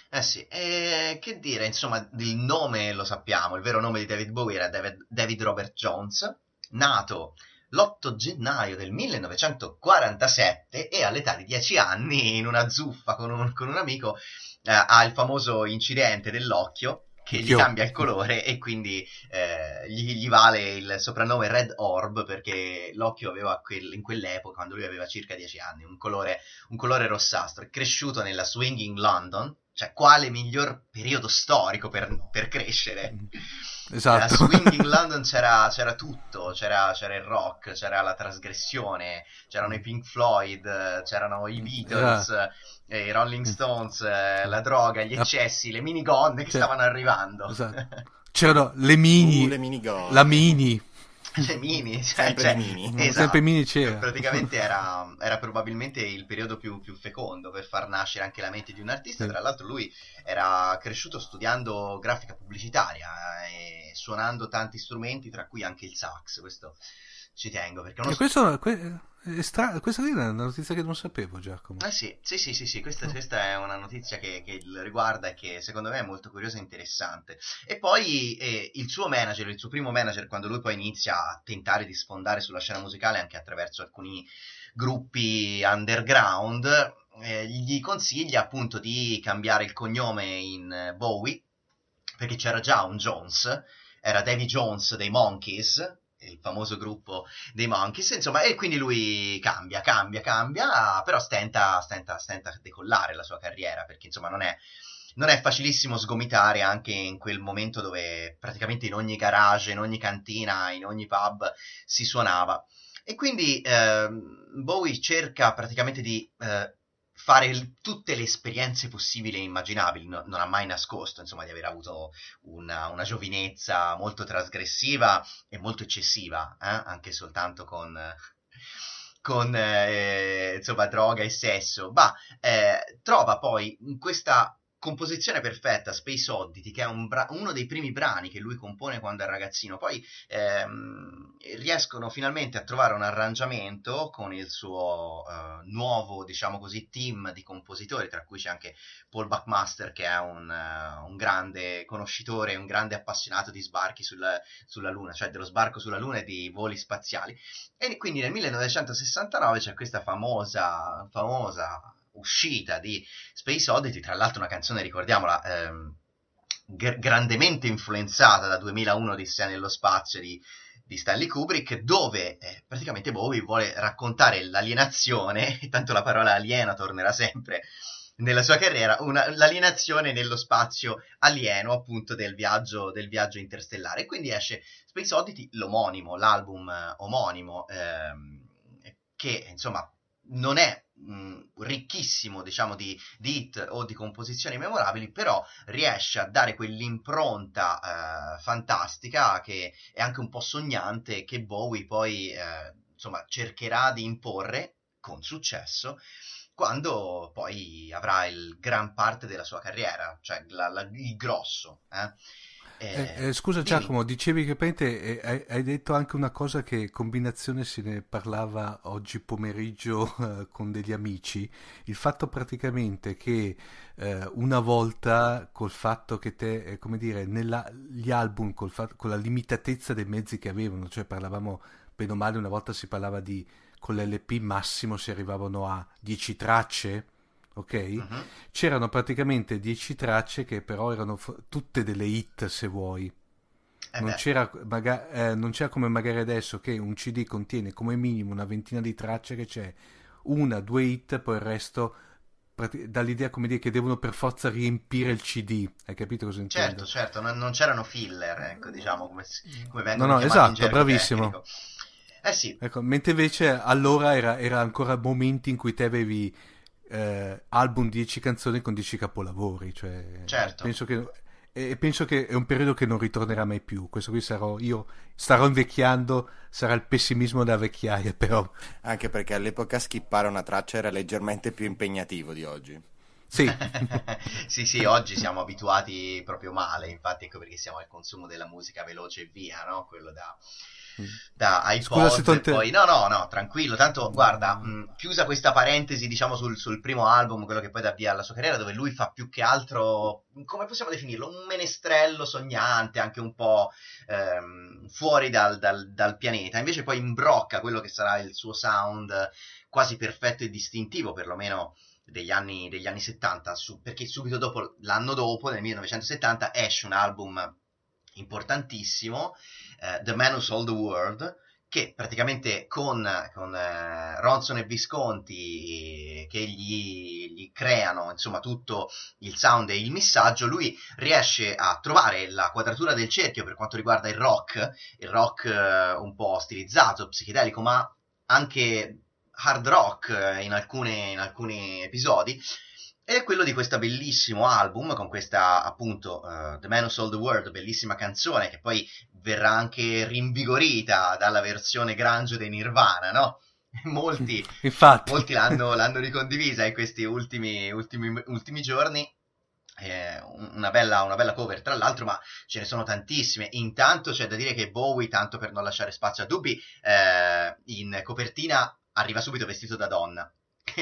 Eh sì, e che dire, insomma, il nome lo sappiamo, il vero nome di David Bowie era David, David Robert Jones, nato l'8 gennaio del 1947 e all'età di 10 anni in una zuffa con un, con un amico eh, ha il famoso incidente dell'occhio che gli cambia il colore e quindi eh, gli, gli, vale il soprannome Red Orb perché l'occhio aveva quel, in quell'epoca, quando lui aveva circa 10 anni, un colore, un colore rossastro. È cresciuto nella Swinging London, cioè quale miglior periodo storico per, per crescere? Esatto. A Swinging London c'era, c'era tutto, c'era, c'era, il rock, c'era la trasgressione, c'erano i Pink Floyd, c'erano i Beatles, yeah. eh, i Rolling Stones, eh, la droga, gli eccessi, le minigonne che stavano arrivando. Esatto. C'erano le mini, uh, le minigonne. la mini, mini, cioè, sempre cioè, mini. Esatto, sempre mini c'era. Praticamente era, era, probabilmente il periodo più, più, fecondo per far nascere anche la mente di un artista. Sì. Tra l'altro lui era cresciuto studiando grafica pubblicitaria e suonando tanti strumenti, tra cui anche il sax. Questo ci tengo perché uno... questo, que- stra- questa è una notizia che non sapevo Giacomo eh sì sì sì, sì, sì. Questa, questa, è una notizia che, che riguarda e che secondo me è molto curiosa e interessante e poi eh, il suo manager il suo primo manager quando lui poi inizia a tentare di sfondare sulla scena musicale anche attraverso alcuni gruppi underground eh, gli consiglia appunto di cambiare il cognome in Bowie perché c'era già un Jones era Davy Jones dei Monkeys il famoso gruppo dei Monkeys, insomma, e quindi lui cambia, cambia, cambia, però stenta, stenta, stenta a decollare la sua carriera, perché insomma non è, non è facilissimo sgomitare anche in quel momento dove praticamente in ogni garage, in ogni cantina, in ogni pub si suonava. E quindi eh, Bowie cerca praticamente di eh, fare il, tutte le esperienze possibili e immaginabili. No, non ha mai nascosto, insomma, di aver avuto una, una giovinezza molto trasgressiva e molto eccessiva, eh? anche soltanto con, con eh, insomma, droga e sesso. Ma eh, trova poi in questa composizione perfetta, Space Oddity, che è un bra- uno dei primi brani che lui compone quando è ragazzino. Poi ehm, riescono finalmente a trovare un arrangiamento con il suo eh, nuovo, diciamo così, team di compositori, tra cui c'è anche Paul Buckmaster, che è un, uh, un grande conoscitore, un grande appassionato di sbarchi sulla, sulla Luna, cioè dello sbarco sulla Luna e di voli spaziali. E quindi nel 1969 c'è questa famosa, famosa uscita di Space Oddity, tra l'altro una canzone, ricordiamola, ehm, g- grandemente influenzata da 2001 di Sia nello spazio di, di Stanley Kubrick, dove eh, praticamente Bowie vuole raccontare l'alienazione, tanto la parola aliena tornerà sempre nella sua carriera, una, l'alienazione nello spazio alieno appunto del viaggio, del viaggio interstellare. E quindi esce Space Oddity, l'omonimo, l'album omonimo, ehm, che insomma non è mh, ricchissimo, diciamo, di, di hit o di composizioni memorabili, però riesce a dare quell'impronta eh, fantastica che è anche un po' sognante che Bowie poi eh, insomma cercherà di imporre con successo quando poi avrà il gran parte della sua carriera, cioè la, la, il grosso. Eh? Eh, eh, scusa dimmi. Giacomo, dicevi che prende, hai, hai, detto anche una cosa che combinazione se ne parlava oggi pomeriggio eh, con degli amici, il fatto praticamente che eh, una volta col fatto che te, eh, come dire, negli album col fatto, con la limitatezza dei mezzi che avevano, cioè parlavamo, bene o male, una volta si parlava di con l'LP massimo si arrivavano a 10 tracce ok? Uh-huh. C'erano praticamente 10 tracce che però erano f- tutte delle hit se vuoi. Eh non, c'era, maga- eh, non, c'era, come magari adesso che un CD contiene come minimo una ventina di tracce che c'è una, due hit, poi il resto dall'idea come dire che devono per forza riempire il CD, hai capito cosa intendo? Certo, certo, non, non c'erano filler, ecco, diciamo come, come vengono No, no, esatto, bravissimo. Tecnico. Eh sì. Ecco, mentre invece allora era, era ancora momenti in cui te avevi eh, album 10 canzoni con 10 capolavori. Cioè, certo. Penso che, e penso che è un periodo che non ritornerà mai più. Questo qui sarò io, starò invecchiando, sarà il pessimismo da vecchiaia, però. Anche perché all'epoca skippare una traccia era leggermente più impegnativo di oggi. Sì. sì, sì, oggi siamo abituati proprio male, infatti ecco perché siamo al consumo della musica veloce e via, no? Quello da da iPod Scusa, te... poi no no no tranquillo. Tanto guarda mh, chiusa questa parentesi diciamo sul, sul, primo album quello che poi dà via alla sua carriera dove lui fa più che altro come possiamo definirlo? Un menestrello sognante anche un po' ehm, fuori dal, dal, dal pianeta. Invece poi imbrocca quello che sarà il suo sound quasi perfetto e distintivo perlomeno degli anni, degli anni 70 su, perché subito dopo l'anno dopo nel 1970 esce un album importantissimo uh, The Man Who Sold the World, che praticamente con, con uh, Ronson e Visconti che gli, gli, creano insomma tutto il sound e il missaggio, lui riesce a trovare la quadratura del cerchio per quanto riguarda il rock, il rock uh, un po' stilizzato, psichedelico, ma anche hard rock in, alcune, in alcuni episodi, è quello di questo bellissimo album con questa appunto uh, The Man Who Sold the World, bellissima canzone che poi verrà anche rinvigorita dalla versione grunge dei Nirvana, no? molti, molti l'hanno, l'hanno, ricondivisa in questi ultimi, ultimi, ultimi giorni. Eh, una, bella, una, bella, cover tra l'altro, ma ce ne sono tantissime. Intanto c'è da dire che Bowie, tanto per non lasciare spazio a dubbi, eh, in copertina arriva subito vestito da donna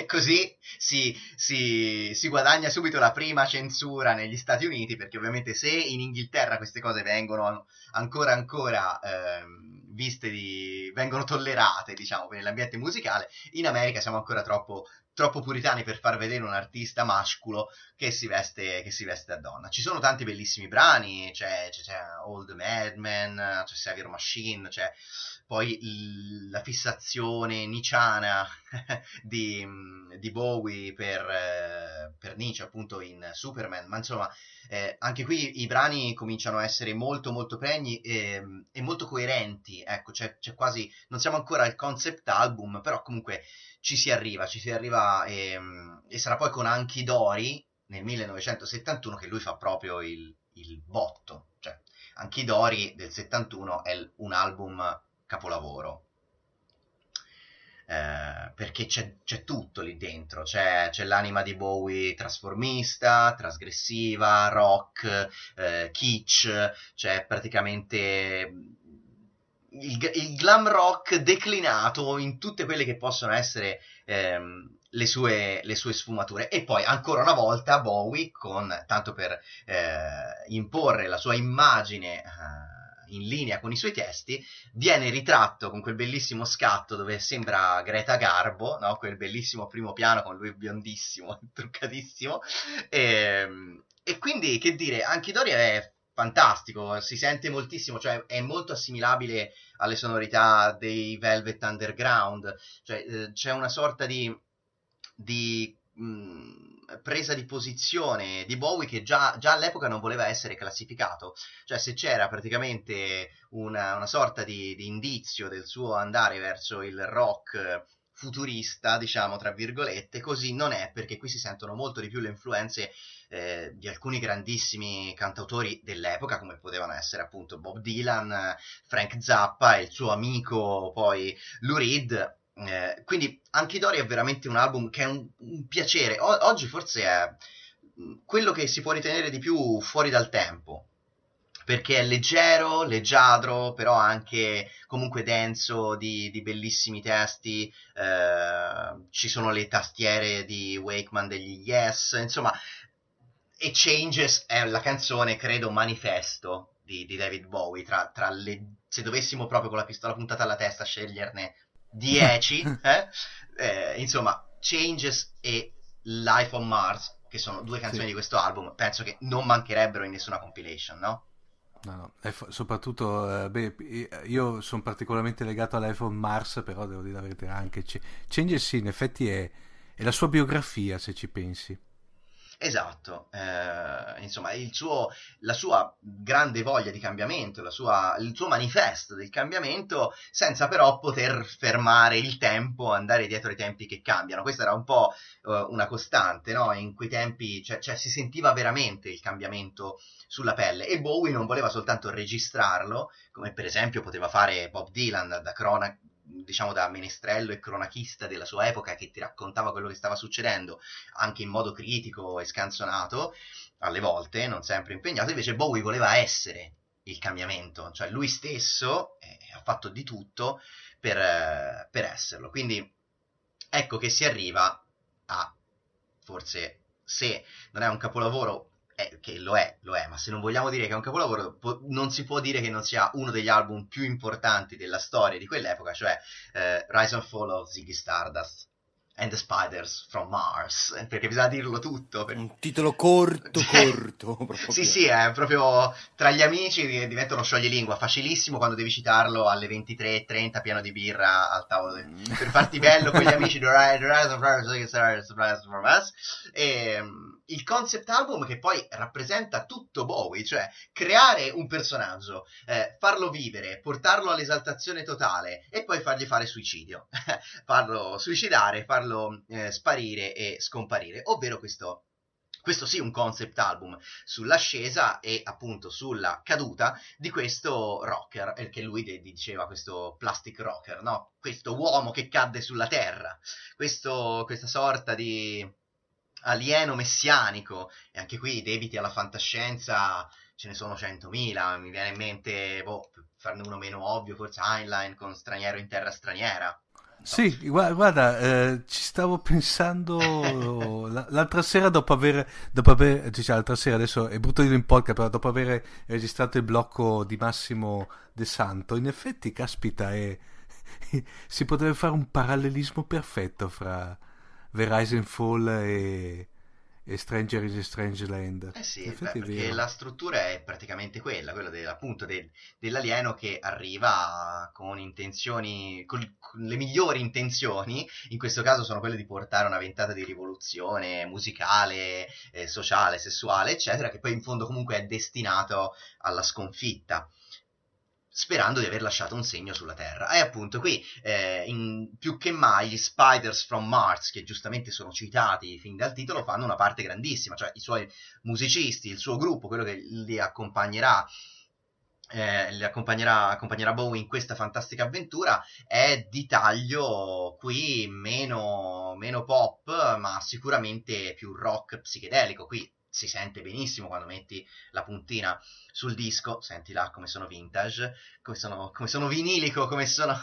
così si, si, si, guadagna subito la prima censura negli Stati Uniti, perché ovviamente se in Inghilterra queste cose vengono ancora ancora eh, viste di, vengono tollerate, diciamo, nell'ambiente musicale, in America siamo ancora troppo, troppo puritani per far vedere un artista masculo che si veste, che si veste da donna. Ci sono tanti bellissimi brani, c'è, c'è, c'è Old Madman, c'è Xavier Machine, c'è poi l- la fissazione niciana di, di, Bowie per, eh, per, Nietzsche appunto in Superman, ma insomma eh, anche qui i brani cominciano a essere molto molto pregni e, e molto coerenti, ecco c'è, c'è, quasi, non siamo ancora al concept album, però comunque ci si arriva, ci si arriva e, e sarà poi con Anki Dori nel 1971 che lui fa proprio il, il botto, cioè Anchidori del 71 è un album capolavoro. Eh, perché c'è, c'è, tutto lì dentro, c'è, c'è, l'anima di Bowie trasformista, trasgressiva, rock, eh, kitsch, c'è praticamente il, il, glam rock declinato in tutte quelle che possono essere ehm, le, sue, le, sue, sfumature. E poi ancora una volta Bowie, con, tanto per eh, imporre la sua immagine eh, in linea con i suoi testi, viene ritratto con quel bellissimo scatto dove sembra Greta Garbo, no? quel bellissimo primo piano con lui biondissimo, truccatissimo, e, ehm, e quindi, che dire, anche Doria è fantastico, si sente moltissimo, cioè è molto assimilabile alle sonorità dei Velvet Underground, cioè eh, c'è una sorta di, di mh, presa di posizione di Bowie che già, già, all'epoca non voleva essere classificato, cioè se c'era praticamente una, una sorta di, di, indizio del suo andare verso il rock futurista, diciamo, tra virgolette, così non è perché qui si sentono molto di più le influenze eh, di alcuni grandissimi cantautori dell'epoca, come potevano essere appunto Bob Dylan, Frank Zappa e il suo amico poi Lou Reed. Eh, quindi Anchidori è veramente un album che è un, un piacere. O- oggi forse è quello che si può ritenere di più fuori dal tempo perché è leggero, leggiadro, però anche comunque denso di, di bellissimi testi. Eh, ci sono le tastiere di Wakeman degli Yes, insomma, e Changes è la canzone, credo, manifesto di, di David Bowie. Tra, tra le, se dovessimo proprio con la pistola puntata alla testa sceglierne 10, eh? eh, insomma, Changes e Life on Mars, che sono due canzoni sì. di questo album, penso che non mancherebbero in nessuna compilation, no? No, no, f- soprattutto, eh, beh, io sono particolarmente legato all'iPhone Mars, però devo dire la verità anche C- Changes sì, in effetti è, è la sua biografia, se ci pensi. Esatto, eh, insomma, suo, la sua grande voglia di cambiamento, sua, il suo manifesto del cambiamento, senza però poter fermare il tempo, andare dietro ai tempi che cambiano. Questa era un po' uh, una costante, no? In quei tempi cioè, cioè, si sentiva veramente il cambiamento sulla pelle e Bowie non voleva soltanto registrarlo, come per esempio poteva fare Bob Dylan da cronaca diciamo da menestrello e cronachista della sua epoca che ti raccontava quello che stava succedendo anche in modo critico e scanzonato alle volte, non sempre impegnato, invece Bowie voleva essere il cambiamento, cioè lui stesso eh, ha fatto di tutto per, eh, per esserlo. Quindi ecco che si arriva a forse se non è un capolavoro eh, che lo è, lo è, ma se non vogliamo dire che è un capolavoro, po- non si può dire che non sia uno degli album più importanti della storia di quell'epoca, cioè eh, Rise and Fall of Ziggy Stardust and the Spiders from Mars, perché bisogna dirlo tutto. Per... Un titolo corto, corto. sì, sì, è proprio tra gli amici diventa uno scioglilingua, facilissimo quando devi citarlo alle 23.30 pieno di birra al tavolo, per farti bello con gli amici. Mars, e il concept album che poi rappresenta tutto Bowie, cioè creare un personaggio, eh, farlo vivere, portarlo all'esaltazione totale e poi fargli fare suicidio, farlo suicidare, farlo eh, sparire e scomparire, ovvero questo questo sì un concept album sull'ascesa e appunto sulla caduta di questo rocker, che lui diceva questo plastic rocker, no? Questo uomo che cadde sulla terra, questo, questa sorta di alieno messianico, e anche qui i debiti alla fantascienza ce ne sono 100.000, mi viene in mente, boh, farne uno meno ovvio, forse Heinlein con Straniero in terra straniera. Sì, guarda, eh, ci stavo pensando l'altra sera dopo aver, dopo aver cioè, l'altra sera adesso è brutto dire in podcast, però dopo aver registrato il blocco di Massimo De Santo, in effetti, caspita, è, si potrebbe fare un parallelismo perfetto fra Verizon Fall e, e Stranger is a Strange Land. Eh sì, beh, perché la struttura è praticamente quella, quella de, appunto de, dell'alieno che arriva con intenzioni, con, con, le migliori intenzioni, in questo caso sono quelle di portare una ventata di rivoluzione musicale, eh, sociale, sessuale, eccetera, che poi in fondo comunque è destinato alla sconfitta sperando di aver lasciato un segno sulla Terra. E appunto qui, eh, in, più che mai, gli Spiders from Mars, che giustamente sono citati fin dal titolo, fanno una parte grandissima, cioè i suoi musicisti, il suo gruppo, quello che li accompagnerà eh, li accompagnerà, accompagnerà Bowie in questa fantastica avventura è di taglio qui meno, meno pop ma sicuramente più rock psichedelico qui si sente benissimo quando metti la puntina sul disco, senti là come sono vintage, come sono, come sono vinilico, come sono...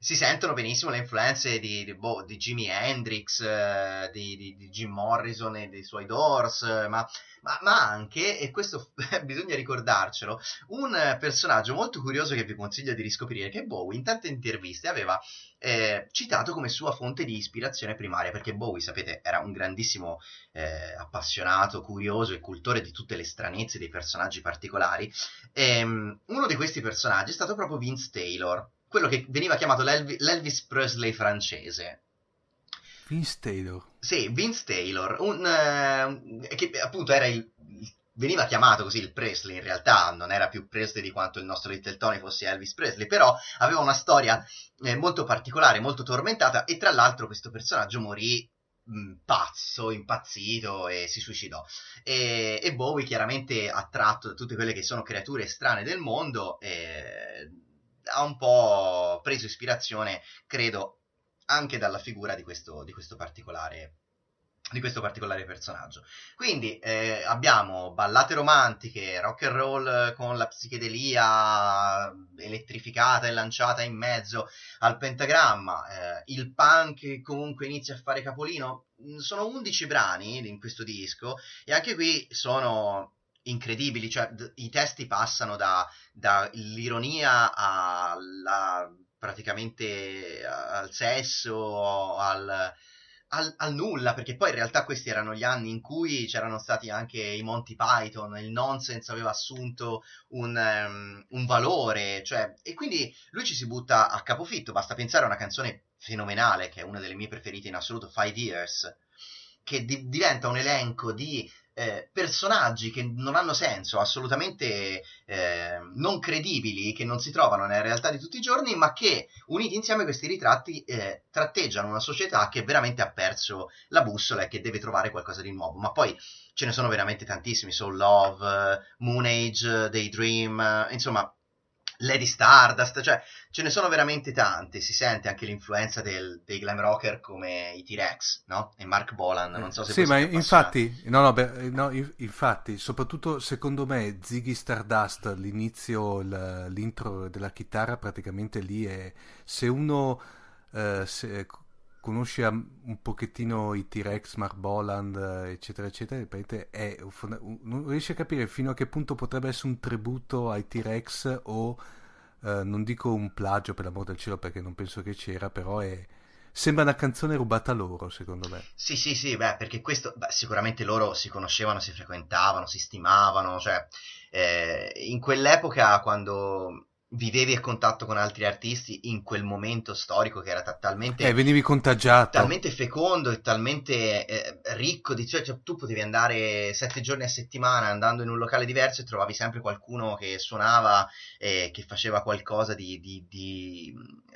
Si sentono benissimo le influenze di, di, boh, di Jimi Hendrix, eh, di, di, Jim Morrison e dei suoi Doors, ma ma, ma anche, e questo bisogna ricordarcelo, un personaggio molto curioso che vi consiglio di riscoprire, che Bowie in tante interviste aveva eh, citato come sua fonte di ispirazione primaria, perché Bowie, sapete, era un grandissimo eh, appassionato, curioso e cultore di tutte le stranezze dei personaggi particolari. E, um, uno di questi personaggi è stato proprio Vince Taylor, quello che veniva chiamato l'Elvis, l'Elvis Presley francese. Vince Taylor. Sì, Vince Taylor, un, uh, che appunto era il, veniva chiamato così il Presley, in realtà non era più Presley di quanto il nostro Little Tony fosse Elvis Presley, però aveva una storia eh, molto particolare, molto tormentata e tra l'altro questo personaggio morì mh, pazzo, impazzito e si suicidò. E, e, Bowie chiaramente attratto da tutte quelle che sono creature strane del mondo eh, ha un po' preso ispirazione, credo, anche dalla figura di questo, di questo particolare di questo particolare personaggio. Quindi eh, abbiamo ballate romantiche, rock and roll con la psichedelia elettrificata e lanciata in mezzo al pentagramma, eh, il punk che comunque inizia a fare capolino. Sono 11 brani in questo disco e anche qui sono incredibili, cioè d- i testi passano da, dall'ironia alla praticamente al sesso, al al, al, nulla, perché poi in realtà questi erano gli anni in cui c'erano stati anche i Monty Python, il nonsense aveva assunto un, um, un valore, cioè, e quindi lui ci si butta a capofitto, basta pensare a una canzone fenomenale, che è una delle mie preferite in assoluto, Five Years, che di- diventa un elenco di eh, personaggi che non hanno senso, assolutamente eh, non credibili, che non si trovano nella realtà di tutti i giorni, ma che uniti insieme questi ritratti eh, tratteggiano una società che veramente ha perso la bussola e che deve trovare qualcosa di nuovo. Ma poi ce ne sono veramente tantissimi, Soul Love, Moon Age, Daydream, insomma Lady Stardust, cioè ce ne sono veramente tante, si sente anche l'influenza del, dei glam rocker come i T-Rex, no? E Mark Bolan, non so se Sì, ma infatti, no, no, beh, no, infatti, soprattutto secondo me Ziggy Stardust, l'inizio, l'intro della chitarra praticamente lì è, se uno eh, se, conosce un pochettino i T-Rex, Mark Boland, eccetera, eccetera, è, non riesce a capire fino a che punto potrebbe essere un tributo ai T-Rex o eh, non dico un plagio per l'amor del cielo perché non penso che c'era, però è, sembra una canzone rubata loro, secondo me. Sì, sì, sì, beh, perché questo, beh, sicuramente loro si conoscevano, si frequentavano, si stimavano, cioè, eh, in quell'epoca quando vivevi a contatto con altri artisti in quel momento storico che era t- talmente eh, venivi contagiato. talmente fecondo e talmente eh, ricco di cioè, cioè, tu potevi andare sette giorni a settimana andando in un locale diverso e trovavi sempre qualcuno che suonava e che faceva qualcosa di, di, di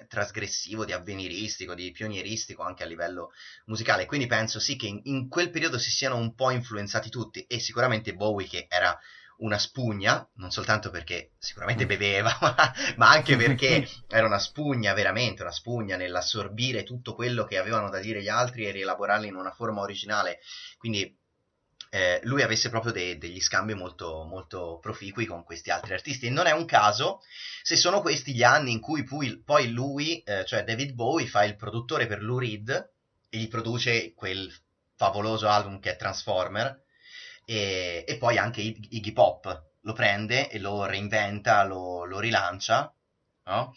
trasgressivo, di avveniristico, di pionieristico anche a livello musicale. Quindi penso sì che in, in quel periodo si siano un po' influenzati tutti e sicuramente Bowie che era una spugna, non soltanto perché sicuramente mm. beveva, ma, ma anche perché era una spugna, veramente una spugna nell'assorbire tutto quello che avevano da dire gli altri e rielaborarli in una forma originale. Quindi eh, lui avesse proprio de- degli scambi molto, molto proficui con questi altri artisti. E non è un caso se sono questi gli anni in cui poi, poi lui, eh, cioè David Bowie, fa il produttore per Lou Reed e gli produce quel favoloso album che è Transformer e, e poi anche Iggy Pop lo prende e lo reinventa, lo, lo rilancia, no?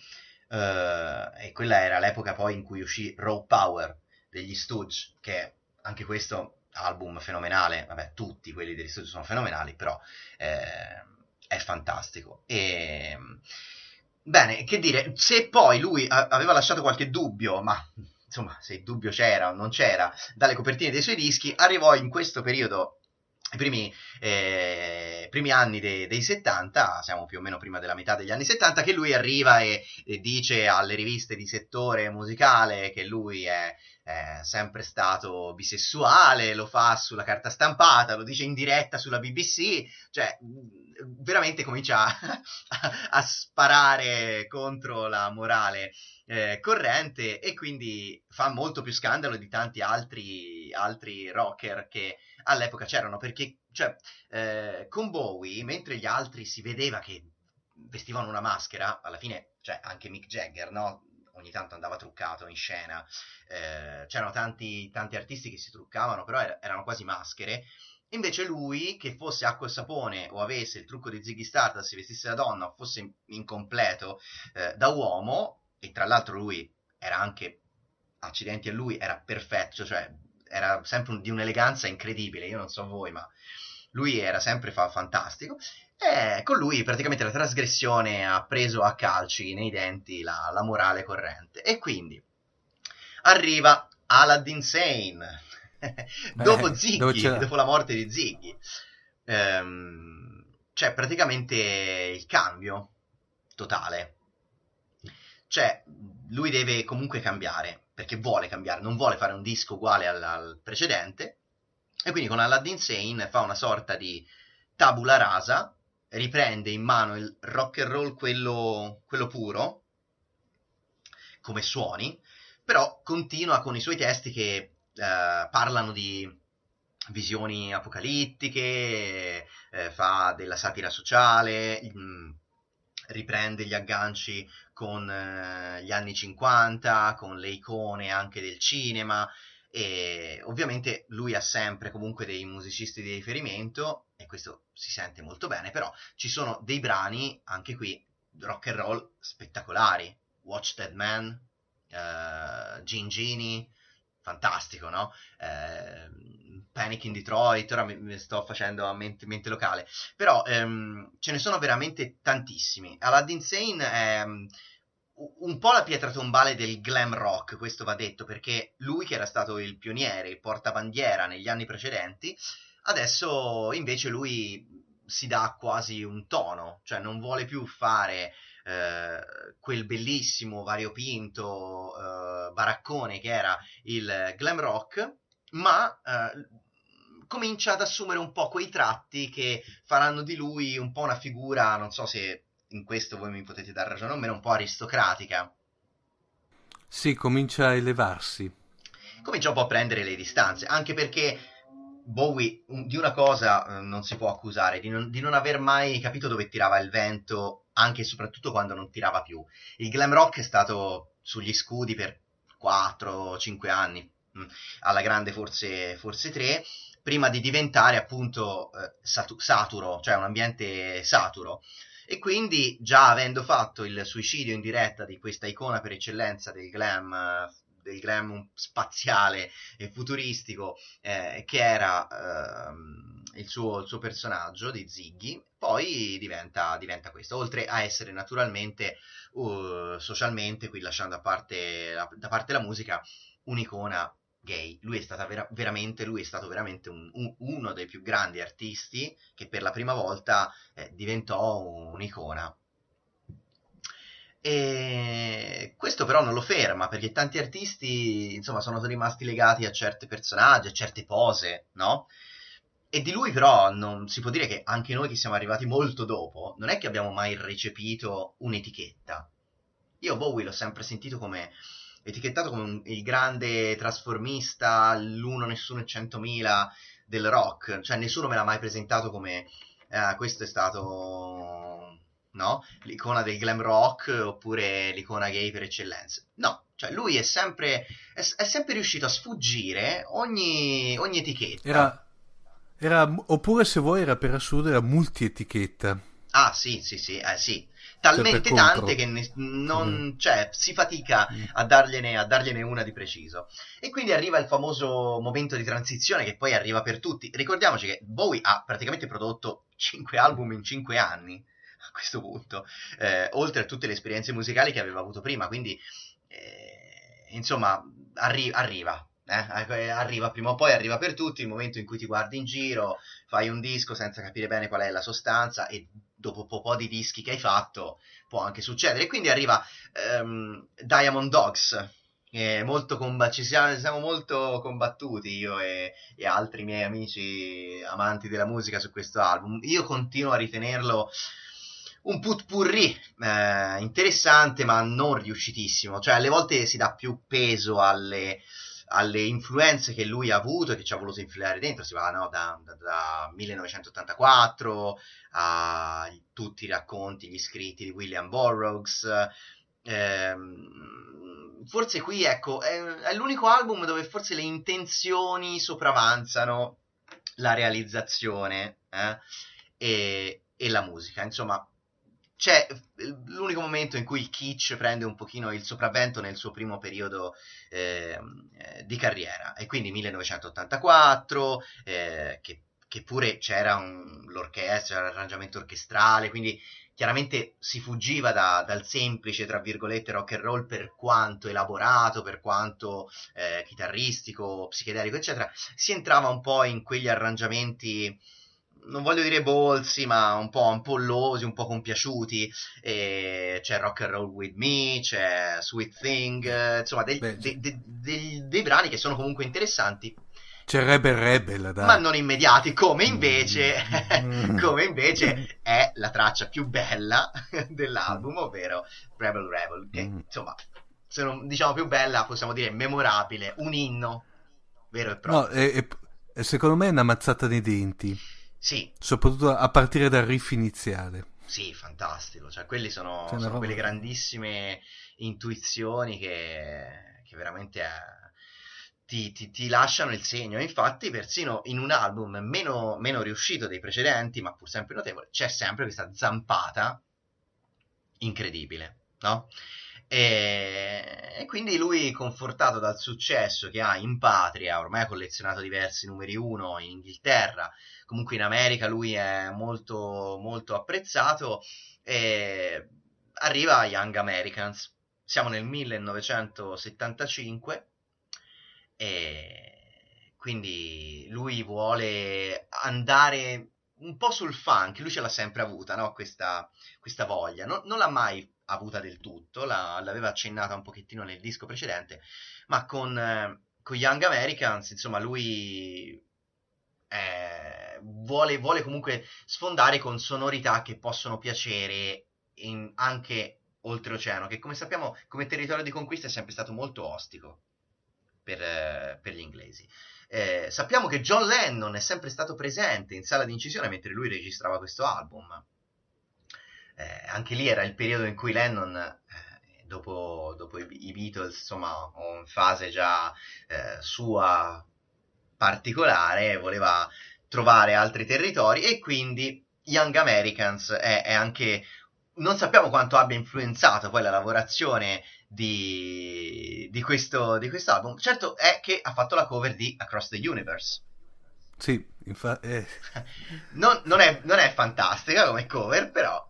Uh, e quella era l'epoca poi in cui uscì Raw Power degli Stooge, che anche questo album fenomenale, vabbè tutti quelli degli Stooge sono fenomenali, però eh, è fantastico. E, bene, che dire, se poi lui a- aveva lasciato qualche dubbio, ma insomma se il dubbio c'era o non c'era, dalle copertine dei suoi dischi, arrivò in questo periodo i primi, eh, primi anni de- dei 70, siamo più o meno prima della metà degli anni 70, che lui arriva e, e dice alle riviste di settore musicale che lui è, è, sempre stato bisessuale, lo fa sulla carta stampata, lo dice in diretta sulla BBC, cioè veramente comincia a, a sparare contro la morale eh, corrente e quindi fa molto più scandalo di tanti altri, altri rocker che all'epoca c'erano, perché cioè, eh, con Bowie, mentre gli altri si vedeva che vestivano una maschera, alla fine, cioè anche Mick Jagger, no? ogni tanto andava truccato in scena, eh, c'erano tanti, tanti, artisti che si truccavano, però er- erano quasi maschere. Invece lui, che fosse acqua e sapone o avesse il trucco di Ziggy Stardust, si vestisse da donna o fosse incompleto eh, da uomo, e tra l'altro lui era anche, accidenti a lui, era perfetto, cioè era sempre un, di un'eleganza incredibile, io non so voi, ma lui era sempre fa- fantastico. E con lui praticamente la trasgressione ha preso a calci nei denti la, la morale corrente. E quindi arriva Aladdin Sane, dopo Ziggy, dopo la morte di Ziggy. ehm, c'è praticamente il cambio totale. Cioè, lui deve comunque cambiare, perché vuole cambiare, non vuole fare un disco uguale al, al precedente, e quindi con Aladdin Sane fa una sorta di tabula rasa, riprende in mano il rock and roll quello, quello puro, come suoni, però continua con i suoi testi che eh, parlano di visioni apocalittiche, eh, fa della satira sociale, mh, mm, riprende gli agganci con eh, gli anni 50, con le icone anche del cinema e ovviamente lui ha sempre comunque dei musicisti di riferimento e questo si sente molto bene, però ci sono dei brani anche qui rock and roll spettacolari, Watch Dead Man, uh, Gin Genie, fantastico, no? Eh, Panic in Detroit, ora mi, sto facendo a mente, mente locale, però ehm, ce ne sono veramente tantissimi. Aladdin Sane è um, un po' la pietra tombale del glam rock, questo va detto, perché lui che era stato il pioniere, il portabandiera negli anni precedenti, adesso invece lui si dà quasi un tono, cioè non vuole più fare eh, quel bellissimo variopinto eh, baraccone che era il glam rock, ma eh, comincia ad assumere un po' quei tratti che faranno di lui un po' una figura, non so se in questo voi mi potete dar ragione o meno, un po' aristocratica. Sì, comincia a elevarsi. Comincia un po' a prendere le distanze, anche perché Bowie di una cosa eh, non si può accusare, di non, di non, aver mai capito dove tirava il vento anche e soprattutto quando non tirava più. Il glam rock è stato sugli scudi per 4-5 anni, mm, alla grande forse, forse 3, prima di diventare appunto eh, satu- saturo, cioè un ambiente saturo. E quindi già avendo fatto il suicidio in diretta di questa icona per eccellenza del glam del glam spaziale e futuristico eh, che era ehm, il, suo, il, suo, personaggio di Ziggy, poi diventa, diventa questo, oltre a essere naturalmente uh, socialmente, qui lasciando parte la, da parte la musica, un'icona gay. Lui è, vera- lui è stato veramente un, un, uno dei più grandi artisti che per la prima volta eh, diventò un'icona e questo però non lo ferma perché tanti artisti, insomma, sono rimasti legati a certi personaggi, a certe pose, no? E di lui però non si può dire che anche noi che siamo arrivati molto dopo, non è che abbiamo mai recepito un'etichetta. Io Bowie l'ho sempre sentito come etichettato come un, il grande trasformista, l'uno nessuno e centomila del rock, cioè nessuno me l'ha mai presentato come eh, questo è stato no? L'icona del glam rock oppure l'icona gay per eccellenza. No, cioè lui è sempre, è, è sempre riuscito a sfuggire ogni, ogni etichetta. Era, era, oppure se vuoi era per assurdo era multi-etichetta. Ah sì, sì, sì, eh, sì. Talmente cioè, tante che ne, non, mm. cioè, si fatica mm. a, dargliene, a dargliene una di preciso. E quindi arriva il famoso momento di transizione che poi arriva per tutti. Ricordiamoci che Bowie ha praticamente prodotto 5 album in 5 anni a questo punto, eh, oltre a tutte le esperienze musicali che aveva avuto prima, quindi eh, insomma arri- arriva. Eh? arriva prima o poi arriva per tutti il momento in cui ti guardi in giro fai un disco senza capire bene qual è la sostanza e dopo un po' di dischi che hai fatto può anche succedere. E quindi arriva um, Diamond Dogs molto comb- ci siamo, siamo, molto combattuti io e, e, altri miei amici amanti della musica su questo album. Io continuo a ritenerlo un putpurri eh, interessante ma non riuscitissimo, cioè alle volte si dà più peso alle, alle influenze che lui ha avuto e che ci ha voluto infilare dentro, si va no, da, da, da, 1984 a tutti i racconti, gli scritti di William Burroughs. Ehm, forse qui ecco è, è, l'unico album dove forse le intenzioni sopravanzano la realizzazione eh, e, e la musica. Insomma, c'è l'unico momento in cui il kitsch prende un pochino il sopravvento nel suo primo periodo ehm, eh, di carriera. E quindi 1984 eh, che, che, pure c'era un, l'orchestra, l'arrangiamento orchestrale quindi chiaramente si fuggiva da, dal semplice tra virgolette rock and roll per quanto elaborato per quanto eh, chitarristico psichedelico eccetera. Si entrava un po' in quegli arrangiamenti non voglio dire bolsi, ma un po' ampollosi, un po' compiaciuti. E c'è Rock and Roll With Me, c'è Sweet Thing, insomma, dei, Beh, dei- dei- dei- brani che sono comunque interessanti, C'è Rebel Rebel, dai. ma non immediati, come invece, Mm. come invece è la traccia più bella dell'album, ovvero Rebel Rebel, che Mm. insomma, se non diciamo più bella, possiamo dire memorabile, un inno vero e proprio. No, e- e secondo me è una mazzata nei denti, Sì, soprattutto a partire dal riff iniziale. Sì, fantastico. Cioè, quelli sono, una sono roba- quelle grandissime intuizioni che, che veramente eh, ti, ti- ti lasciano il segno. Infatti, persino in un album meno, meno riuscito dei precedenti, ma pur sempre notevole, c'è sempre questa zampata incredibile, no? E, e quindi lui, confortato dal successo che ha in patria, ormai ha collezionato diversi numeri uno in Inghilterra, comunque in America lui è molto, molto apprezzato, e arriva a Young Americans. Siamo nel 1975 e quindi lui vuole andare un po' sul funk, lui ce l'ha sempre avuta, no? questa, questa voglia. Non, non l'ha mai avuta del tutto, la- l'aveva accennata un pochettino nel disco precedente, ma con, eh, con Young Americans, insomma, lui eh, vuole, vuole comunque sfondare con sonorità che possono piacere in- anche oltreoceano, che come sappiamo come territorio di conquista è sempre stato molto ostico per, eh, per gli inglesi. Eh, sappiamo che John Lennon è sempre stato presente in sala di incisione mentre lui registrava questo album. Eh, anche lì era il periodo in cui Lennon, eh, dopo, dopo i, i Beatles, insomma, in fase già eh, sua particolare, voleva trovare altri territori e quindi Young Americans è, è anche non sappiamo quanto abbia influenzato poi la lavorazione di, di questo di album. Certo è che ha fatto la cover di Across the Universe. Sì, infatti... Non, non è, non è fantastica come cover, però,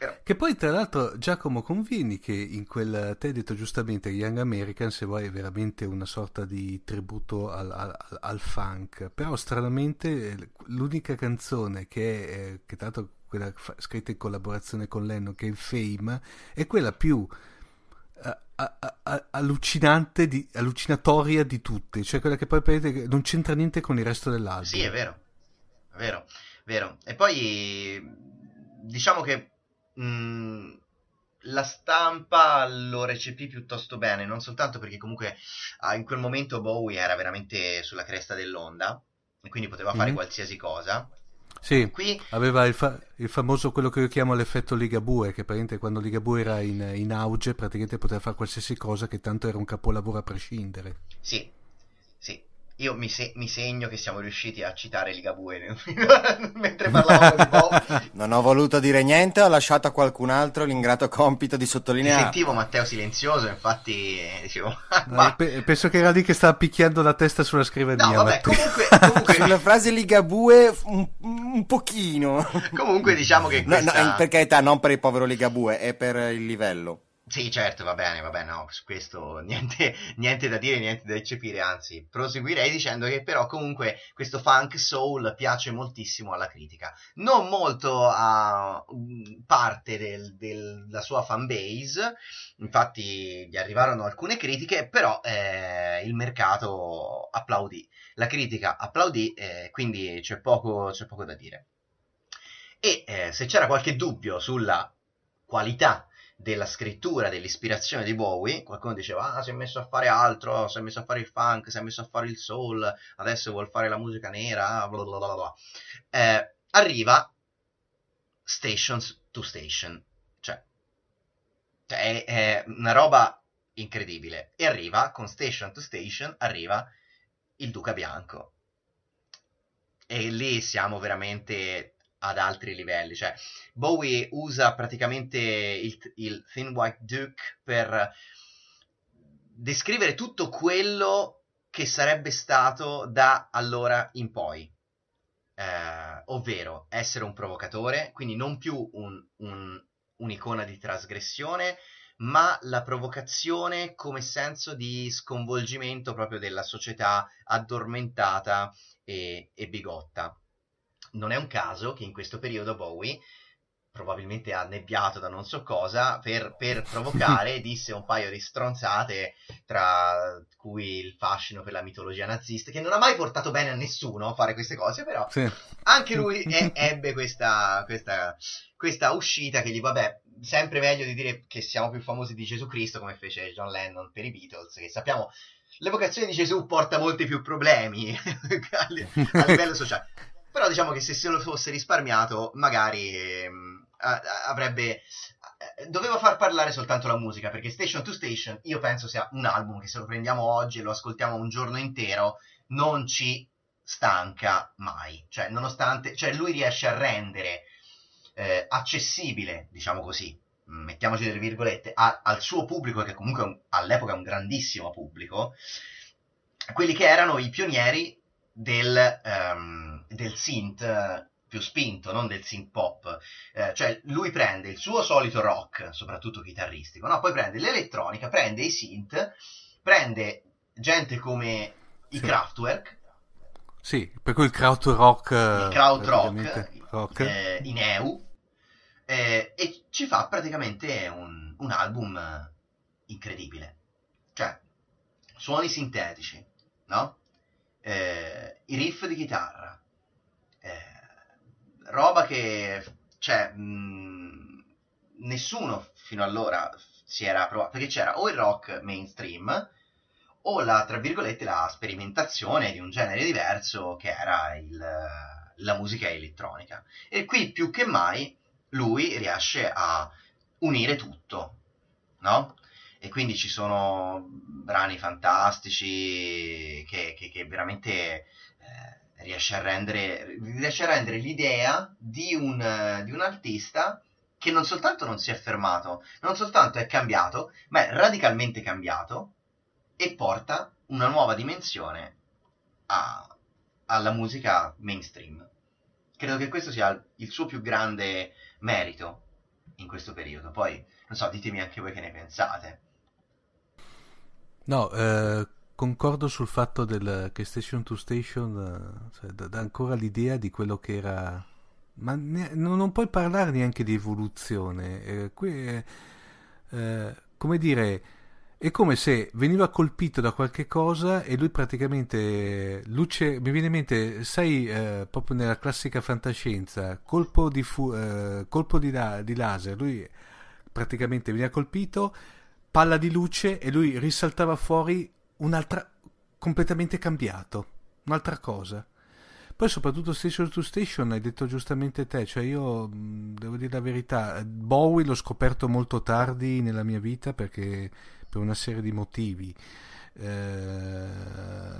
però Che poi, tra l'altro, Giacomo, convieni che in quel. Te hai detto giustamente Young American, se vuoi, è veramente una sorta di tributo al, al- al funk. Però, stranamente, l'unica canzone che è, eh, che tra l'altro quella fa- scritta in collaborazione con Lennon, che è Fame, è quella più. eh, a- a- a- allucinante di, allucinatoria di tutte cioè quella che poi praticamente non c'entra niente con il resto dell'album Sì, è vero, è vero, vero. E poi diciamo che mh, la stampa lo recepì piuttosto bene, non soltanto perché comunque ah, in quel momento Bowie era veramente sulla cresta dell'onda e quindi poteva fare Mhm. qualsiasi cosa. Sì, Qui aveva il, fa- il famoso quello che io chiamo l'effetto Ligabue, che praticamente quando Ligabue era in, in auge praticamente poteva fare qualsiasi cosa che tanto era un capolavoro a prescindere. sì. Io mi, se- mi segno che siamo riusciti a citare Ligabue mentre parlavamo di Bowie. Non ho voluto dire niente, ho lasciato a qualcun altro l'ingrato compito di sottolineare. sentivo Matteo silenzioso, infatti eh, dicevo... No, ma- pe- penso che era lì che stava picchiando la testa sulla scrivania. No, vabbè, Matteo. comunque, comunque, Sulla frase Ligabue un, un pochino. comunque diciamo che No, questa... no, per carità, non per il povero Ligabue, è per il livello. Sì, certo, va bene, va bene, no, su questo niente, niente da dire, niente da eccepire, anzi, proseguirei dicendo che però comunque questo funk soul piace moltissimo alla critica, non molto a mm, parte del- della sua fanbase, infatti gli arrivarono alcune critiche, però eh, il mercato applaudì, la critica applaudì, eh, quindi c'è poco, c'è poco da dire. E eh, se c'era qualche dubbio sulla qualità della scrittura, dell'ispirazione di Bowie, qualcuno diceva, ah, si è messo a fare altro, si è messo a fare il funk, si è messo a fare il soul, adesso vuol fare la musica nera, bla bla bla bla. Eh, arriva Stations to Station, cioè, cioè, è, è una roba incredibile, e arriva, con Station to Station, arriva il Duca Bianco. E lì siamo veramente ad altri livelli, cioè Bowie usa praticamente il, il Thin White Duke per descrivere tutto quello che sarebbe stato da allora in poi. Eh, ovvero essere un provocatore, quindi non più un- un- un'icona di trasgressione, ma la provocazione come senso di sconvolgimento proprio della società addormentata e, e bigotta. Non è un caso che in questo periodo Bowie probabilmente annebbiato da non so cosa, per, per provocare disse un paio di stronzate, tra cui il fascino per la mitologia nazista, che non ha mai portato bene a nessuno fare queste cose, però Sì. anche lui e- ebbe questa, questa, questa uscita che gli, vabbè, sempre meglio di dire che siamo più famosi di Gesù Cristo, come fece John Lennon per i Beatles, che sappiamo, l'evocazione di Gesù porta molti più problemi a a livello sociale. Però diciamo che se se lo fosse risparmiato, magari ehm, avrebbe. eh, Doveva far parlare soltanto la musica, perché Station to Station io penso sia un album che se lo prendiamo oggi e lo ascoltiamo un giorno intero non ci stanca mai. Cioè, nonostante. Cioè, lui riesce a rendere eh, accessibile, diciamo così, mettiamoci delle virgolette, a- al suo pubblico, che comunque un- all'epoca è un grandissimo pubblico, quelli che erano i pionieri del, ehm, del synth eh, più spinto, non del synth pop. Eh, cioè lui prende il suo solito rock, soprattutto chitarristico, no? poi prende l'elettronica, prende i synth, prende gente come i Sì. Kraftwerk, Sì, per cui il krautrock... il eh, krautrock, praticamente, rock. eh, in EU, eh, e ci fa praticamente un, un album eh, incredibile. Cioè, suoni sintetici, no? Eh, I riff di chitarra, eh, roba che, cioè, mh, nessuno fino allora si era provato, perché c'era o il rock mainstream, o la, tra virgolette, la sperimentazione di un genere diverso che era il, la musica elettronica. E qui più che mai lui riesce a unire tutto, no? E quindi ci sono brani fantastici che, che- che veramente eh, riesce, a rendere, riesce a rendere l'idea di un, di un artista che non soltanto non si è fermato, non soltanto è cambiato, ma è radicalmente cambiato e porta una nuova dimensione a- alla musica mainstream. Credo che questo sia il suo più grande merito in questo periodo. Poi, non so, ditemi anche voi che ne pensate. No, eh, concordo sul fatto del, che Station to Station eh, cioè, dà, ancora l'idea di quello che era... Ma ne- non, non puoi parlare neanche di evoluzione. eh, qui eh, come dire, è come se veniva colpito da qualche cosa e lui praticamente luce, mi viene in mente, sai, eh, proprio nella classica fantascienza, colpo di, fu- eh, colpo di, la- di laser, lui praticamente veniva colpito, palla di luce e lui risaltava fuori un'altra, completamente cambiato, un'altra cosa. Poi soprattutto Station to Station hai detto giustamente te, cioè io devo dire la verità, Bowie l'ho scoperto molto tardi nella mia vita perché per una serie di motivi. Eh,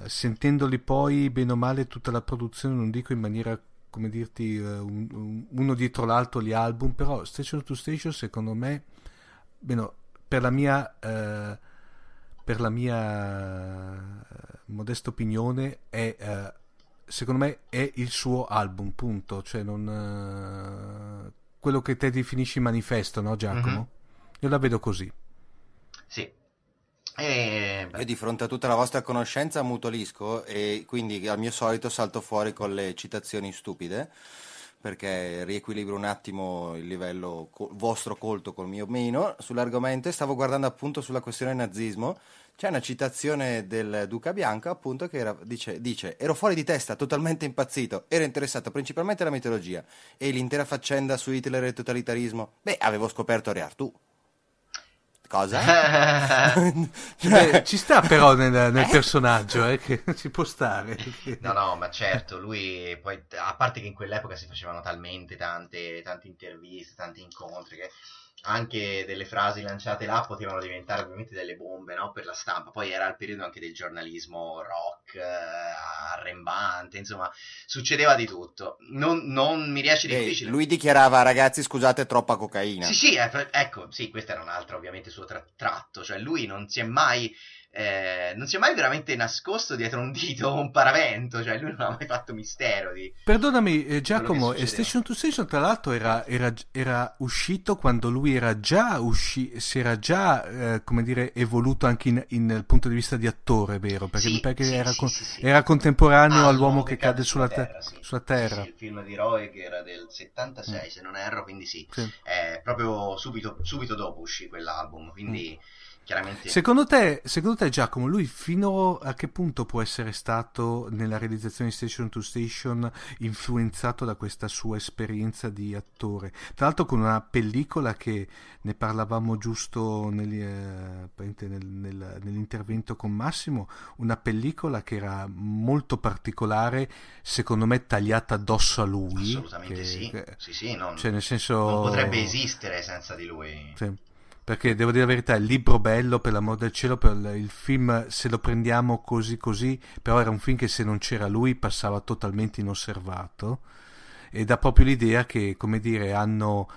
sentendoli poi bene o male tutta la produzione, non dico in maniera come dirti eh, un- un- uno dietro l'altro gli album, però Station to Station secondo me, beh, no, per la mia eh, per la mia eh, modesta opinione è eh, secondo me è il suo album, punto, cioè non eh, quello che te definisci manifesto, no Giacomo? Mhm. Io la vedo così. Sì. E, Io di fronte a tutta la vostra conoscenza mutolisco e quindi al mio solito salto fuori con le citazioni stupide perché riequilibro un attimo il livello co- vostro colto col mio meno sull'argomento e stavo guardando appunto sulla questione nazismo. C'è una citazione del Duca Bianco appunto che era- dice, dice ero fuori di testa, totalmente impazzito, ero interessato principalmente alla mitologia e l'intera faccenda su Hitler e il totalitarismo. Beh, avevo scoperto Re Artù. Cosa? Beh, ci sta però nel, nel personaggio, eh, che ci può stare. No, no, ma certo, lui poi, a parte che in quell'epoca si facevano talmente tante, tante interviste, tanti incontri, che anche delle frasi lanciate là potevano diventare ovviamente delle bombe, no? Per la stampa. Poi era il periodo anche del giornalismo rock, eh, arrembante, insomma, succedeva di tutto. Non, non mi riesce difficile. lui dichiarava ragazzi scusate troppa cocaina. Sì, sì, eh, ecco, sì, questo era un altro ovviamente suo tra- tratto, cioè lui non si è mai eh, non si è mai veramente nascosto dietro un dito o un paravento, cioè lui non ha mai fatto mistero di... Perdonami eh, Giacomo, e succedeva. Station to Station tra l'altro era, era- era uscito quando lui era già usci- si era già, eh, come dire, evoluto anche in, in- dal punto di vista di attore, vero? Perché Sì, mi pare che sì, era, sì, con- era contemporaneo Ah, all'uomo che cade sulla, te- sì. sulla terra. Il film di Roy che era del 76 se non erro, quindi sì. Eh, proprio subito, subito dopo uscì quell'album, quindi chiaramente... Secondo te, secondo te, Giacomo, lui fino a che punto può essere stato nella realizzazione di Station to Station influenzato da questa sua esperienza di attore? Tra l'altro con una pellicola che ne parlavamo giusto negli, eh, nel- nel- nell'intervento con Massimo, una pellicola che era molto particolare, secondo me tagliata addosso a lui. Assolutamente che- sì. che- Sì, sì, non, cioè nel senso... non potrebbe esistere senza di lui. Sì. Perché devo dire la verità, il libro bello, per l'amor del cielo, per il il film, se lo prendiamo così così, però era un film che se non c'era lui passava totalmente inosservato e dà proprio l'idea che, come dire, hanno,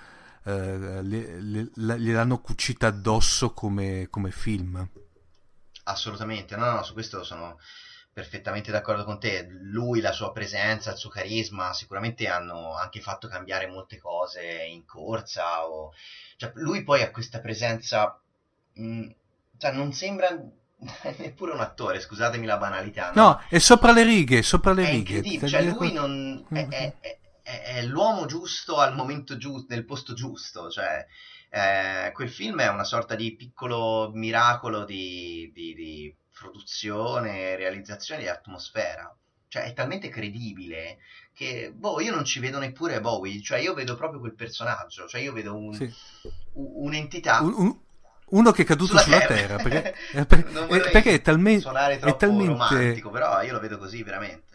eh, le- le- la- gliel'hanno cucita addosso come, come film. Assolutamente, no, no, su questo sono perfettamente d'accordo con te. Lui, la sua presenza, il suo carisma, sicuramente hanno anche fatto cambiare molte cose in corsa. O... Cioè, lui poi ha questa presenza, mh, cioè non sembra neppure un attore, scusatemi la banalità. No, è sopra le righe, sopra le è righe. cioè lui non è, è- è- è- è l'uomo giusto al momento giusto, nel posto giusto, cioè eh, quel film è una sorta di piccolo miracolo di, di- di produzione, realizzazione di atmosfera. Cioè, è talmente credibile che, boh, io non ci vedo neppure Bowie, cioè io vedo proprio quel personaggio, cioè io vedo un- Sì. un'entità Un- un- uno che è caduto sulla, terra, perché, eh, per- perché è, talme- suonare è talmente romantico, però io lo vedo così veramente.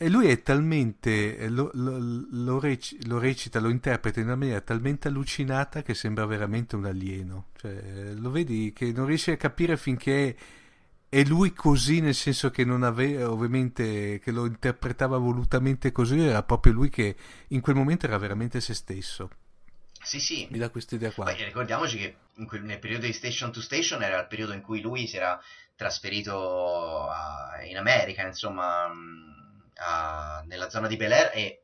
E lui è talmente, eh, lo, lo- lo rec- lo recita, lo interpreta in una maniera talmente allucinata che sembra veramente un alieno. Cioè, lo vedi che non riesci a capire finché è lui così, nel senso che non aveva, ovviamente, che lo interpretava volutamente così, era proprio lui che in quel momento era veramente se stesso. Sì, sì. Mi dà questa idea qua. Poi ricordiamoci che quel- nel periodo di Station to Station era il periodo in cui lui si era trasferito a- in America, insomma, mh, a- nella zona di Bel Air e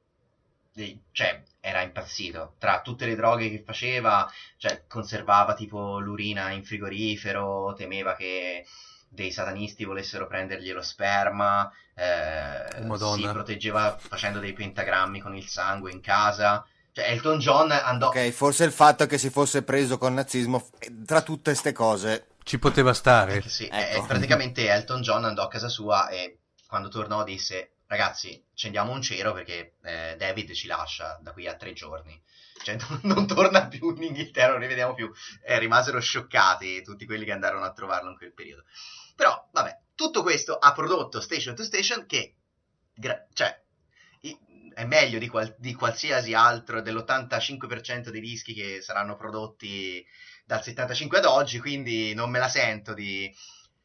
e- cioè, era impazzito. Tra tutte le droghe che faceva, cioè, conservava tipo l'urina in frigorifero, temeva che dei satanisti volessero prendergli lo sperma, eh, Oh, Madonna. si proteggeva facendo dei pentagrammi con il sangue in casa. Cioè, Elton John andò... Ok, forse il fatto che si fosse preso col nazismo, eh, tra tutte queste cose, Ci poteva stare. Sì, Ecco. eh, praticamente Elton John andò a casa sua e quando tornò disse ragazzi accendiamo un cero perché eh, David ci lascia da qui a tre giorni. Cioè non, non torna più in Inghilterra non ne vediamo più. E rimasero scioccati tutti quelli che andarono a trovarlo in quel periodo. Però vabbè tutto questo ha prodotto Station to Station che gra- cioè è meglio di, qual- di qualsiasi altro dell'85% dei dischi che saranno prodotti dal 75 ad oggi, quindi non me la sento di,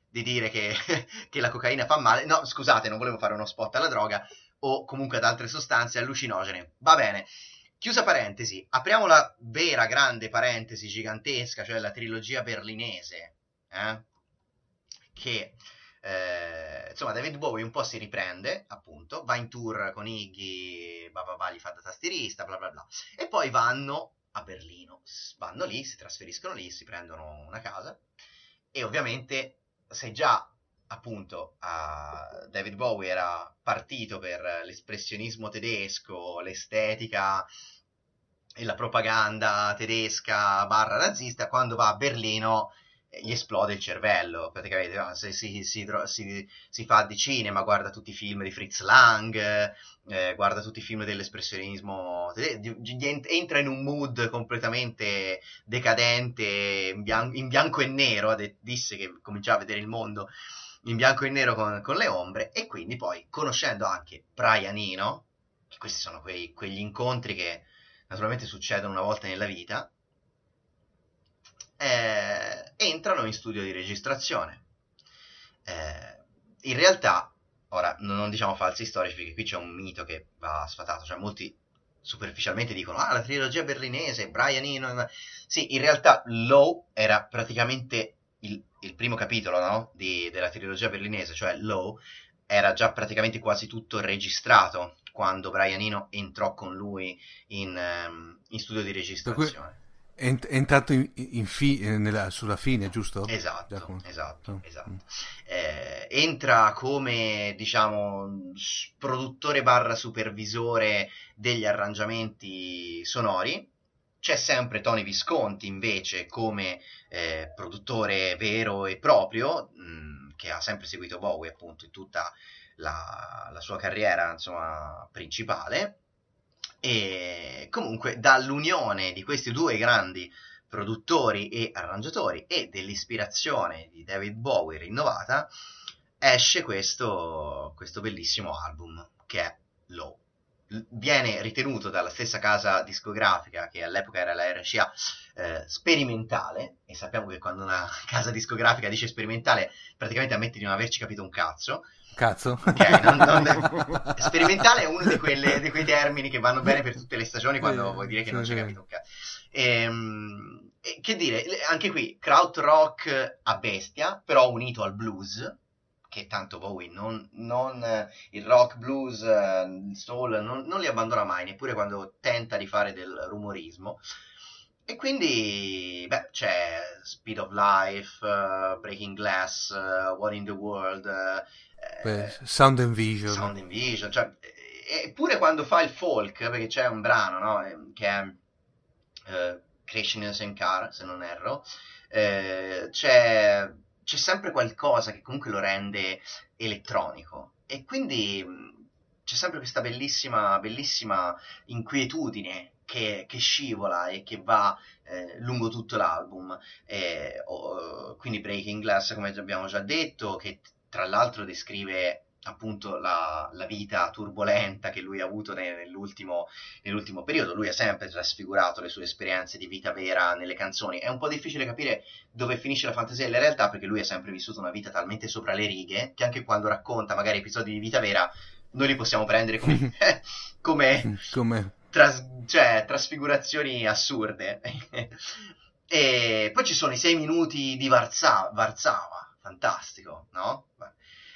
di dire che, che la cocaina fa male. No, scusate, non volevo fare uno spot alla droga o comunque ad altre sostanze allucinogene. Va bene. Chiusa parentesi, apriamo la vera grande parentesi gigantesca, cioè la trilogia berlinese, eh? che eh, insomma David Bowie un po' si riprende, appunto, va in tour con Iggy, bah, bah, bah, gli fa da tastierista, bla bla bla, e poi vanno a Berlino, vanno lì, si trasferiscono lì, si prendono una casa e ovviamente se già appunto a David Bowie era partito per l'espressionismo tedesco, l'estetica e la propaganda tedesca barra nazista, quando va a Berlino gli esplode il cervello, praticamente no? se si, si si- si fa di cinema, guarda tutti i film di Fritz Lang, eh, guarda tutti i film dell'espressionismo, entra in un mood completamente decadente, in, bian- in bianco e nero, de- disse che cominciava a vedere il mondo in bianco e nero con, con le ombre, e quindi poi conoscendo anche Brian Eno, che questi sono quei- quegli incontri che naturalmente succedono una volta nella vita, eh, entrano in studio di registrazione. Eh, in realtà, ora non, diciamo falsi storici perché qui c'è un mito che va sfatato, cioè molti superficialmente dicono ah la trilogia berlinese, Brian Eno, sì in realtà Lowe era praticamente il il primo capitolo no? di, della trilogia berlinese, cioè Low, era già praticamente quasi tutto registrato quando Brian Eno entrò con lui in, um, in studio di registrazione. È, è entrato in, in fi, nella, sulla fine, giusto? Esatto, Giacomo. esatto, oh. esatto. Eh, entra come, diciamo, produttore barra supervisore degli arrangiamenti sonori. C'è sempre Tony Visconti invece come eh, produttore vero e proprio, mh, che ha sempre seguito Bowie appunto in tutta la, la sua carriera insomma, principale e comunque dall'unione di questi due grandi produttori e arrangiatori e dell'ispirazione di David Bowie rinnovata esce questo, questo bellissimo album che è Low viene ritenuto dalla stessa casa discografica che all'epoca era la RCA eh, sperimentale e sappiamo che quando una casa discografica dice sperimentale praticamente ammette di non averci capito un cazzo Cazzo. Okay, non, non... Sperimentale è uno di, quelle, di, quei termini che vanno bene per tutte le stagioni quando vuoi dire che non c'è capito un cazzo. Ehm, che dire, anche qui, krautrock a bestia, però unito al blues, che tanto Bowie non, non il rock, blues, il soul, non, non, li abbandona mai, neppure quando tenta di fare del rumorismo. E quindi, beh, c'è Speed of Life, uh, Breaking Glass, uh, What in the World, uh, Beh, sound and Vision. Sound and Vision, cioè, eppure quando fa il folk, perché c'è un brano, no, che è uh, Creation in a Car, se non erro, eh, c'è, c'è sempre qualcosa che comunque lo rende elettronico. E quindi c'è sempre questa bellissima, bellissima inquietudine che, che, scivola e che va eh, lungo tutto l'album. Eh, oh, quindi Breaking Glass, come abbiamo già detto, che tra l'altro descrive appunto la, la, vita turbolenta che lui ha avuto nell'ultimo, nell'ultimo, periodo. Lui ha sempre trasfigurato le sue esperienze di vita vera nelle canzoni. È un po' difficile capire dove finisce la fantasia e la realtà perché lui ha sempre vissuto una vita talmente sopra le righe che anche quando racconta magari episodi di vita vera noi li possiamo prendere come, come, come? Tras, cioè, trasfigurazioni assurde. e poi ci sono i sei minuti di Varzava, Varzava fantastico, no?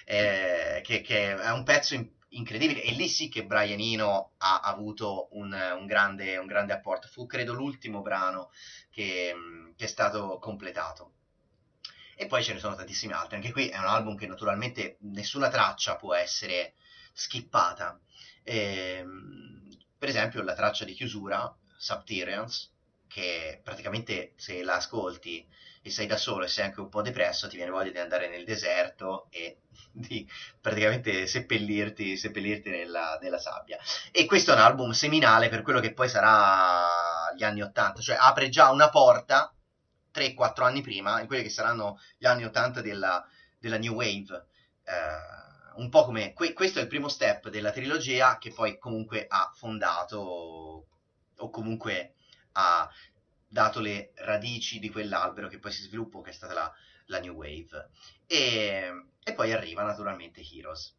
Eh, che, che, è un pezzo in, incredibile e lì sì che Brian Eno ha avuto un, un, grande, un grande, apporto. Fu credo l'ultimo brano che, che, è stato completato. E poi ce ne sono tantissimi altri. Anche qui è un album che naturalmente nessuna traccia può essere skippata. Eh, per esempio la traccia di chiusura, Subterraneans, che praticamente se la ascolti e sei da solo e sei anche un po' depresso, ti viene voglia di andare nel deserto e di praticamente seppellirti, seppellirti nella, nella, sabbia. E questo è un album seminale per quello che poi sarà gli anni 80, cioè apre già una porta 3-4 anni prima, in quelli che saranno gli anni 80 della, della New Wave. Eh, un po' come que- questo è il primo step della trilogia che poi comunque ha fondato o comunque ha dato le radici di quell'albero che poi si sviluppò, che è stata la, la New Wave. E, e, poi arriva naturalmente Heroes.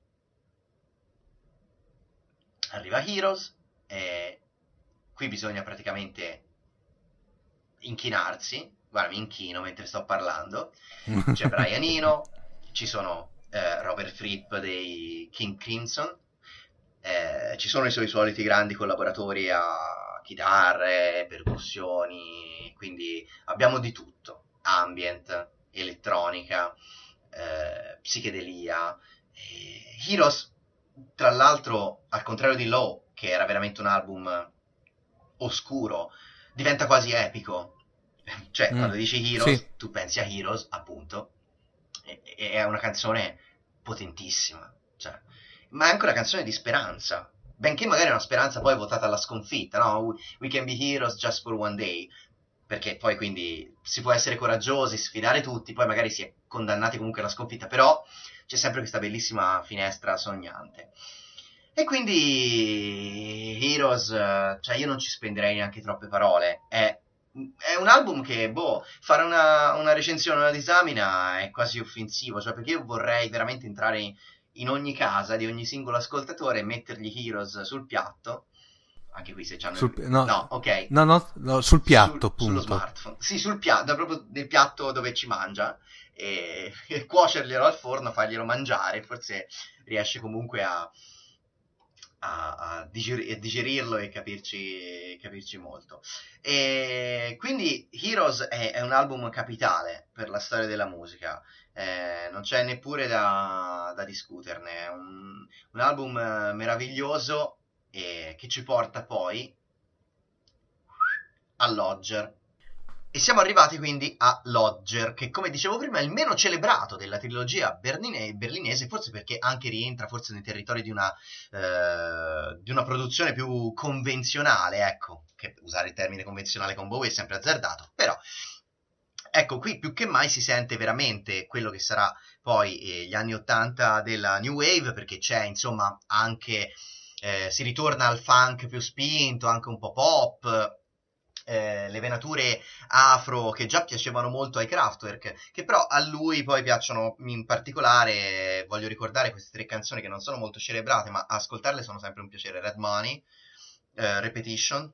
Arriva Heroes e qui bisogna praticamente inchinarsi. Guarda, mi inchino mentre sto parlando. C'è Brian Eno, ci sono eh, Robert Fripp dei King Crimson, eh, ci sono i suoi soliti grandi collaboratori a chitarre, percussioni, quindi abbiamo di tutto, ambient, elettronica, eh, psichedelia. Eh, Heroes, tra l'altro, al contrario di Low, che era veramente un album oscuro, diventa quasi epico. Cioè, mm, quando dici Heroes, sì. tu pensi a Heroes, appunto, è una canzone potentissima. Cioè, ma è anche una canzone di speranza benché magari è una speranza poi votata alla sconfitta, no? We can be heroes just for one day, perché poi quindi si può essere coraggiosi, sfidare tutti, poi magari si è condannati comunque alla sconfitta, però c'è sempre questa bellissima finestra sognante. E quindi Heroes, cioè io non ci spenderei neanche troppe parole, è, è un album che, boh, fare una, una recensione, una disamina è quasi offensivo, cioè perché io vorrei veramente entrare in ogni casa di ogni singolo ascoltatore e mettergli Heroes sul piatto Anche qui se c'hanno... Sul- il- no. no, ok. No, no, no, sul piatto, Sul- Sullo appunto. smartphone. Sì, sul piatto, proprio nel piatto dove ci mangia. E, e cuocerglielo al forno, farglielo mangiare, forse riesce comunque a, a, a digeri- a digerirlo e capirci, capirci molto. E quindi Heroes è, è un album capitale per la storia della musica. Eh, non c'è neppure da, da discuterne. È un, un album eh, meraviglioso e che ci porta poi a Lodger. E siamo arrivati quindi a Lodger, che come dicevo prima è il meno celebrato della trilogia berline- berlinese, forse perché anche rientra forse nei territori di una, eh, di una produzione più convenzionale, ecco, che usare il termine convenzionale con Bowie è sempre azzardato, però ecco qui più che mai si sente veramente quello che sarà poi eh, gli anni 80 della New Wave, perché c'è insomma anche, eh, si ritorna al funk più spinto, anche un po' pop, eh, le venature afro che già piacevano molto ai Kraftwerk, che però a lui poi piacciono in particolare, voglio ricordare queste tre canzoni che non sono molto celebrate, ma ascoltarle sono sempre un piacere, Red Money, eh, Repetition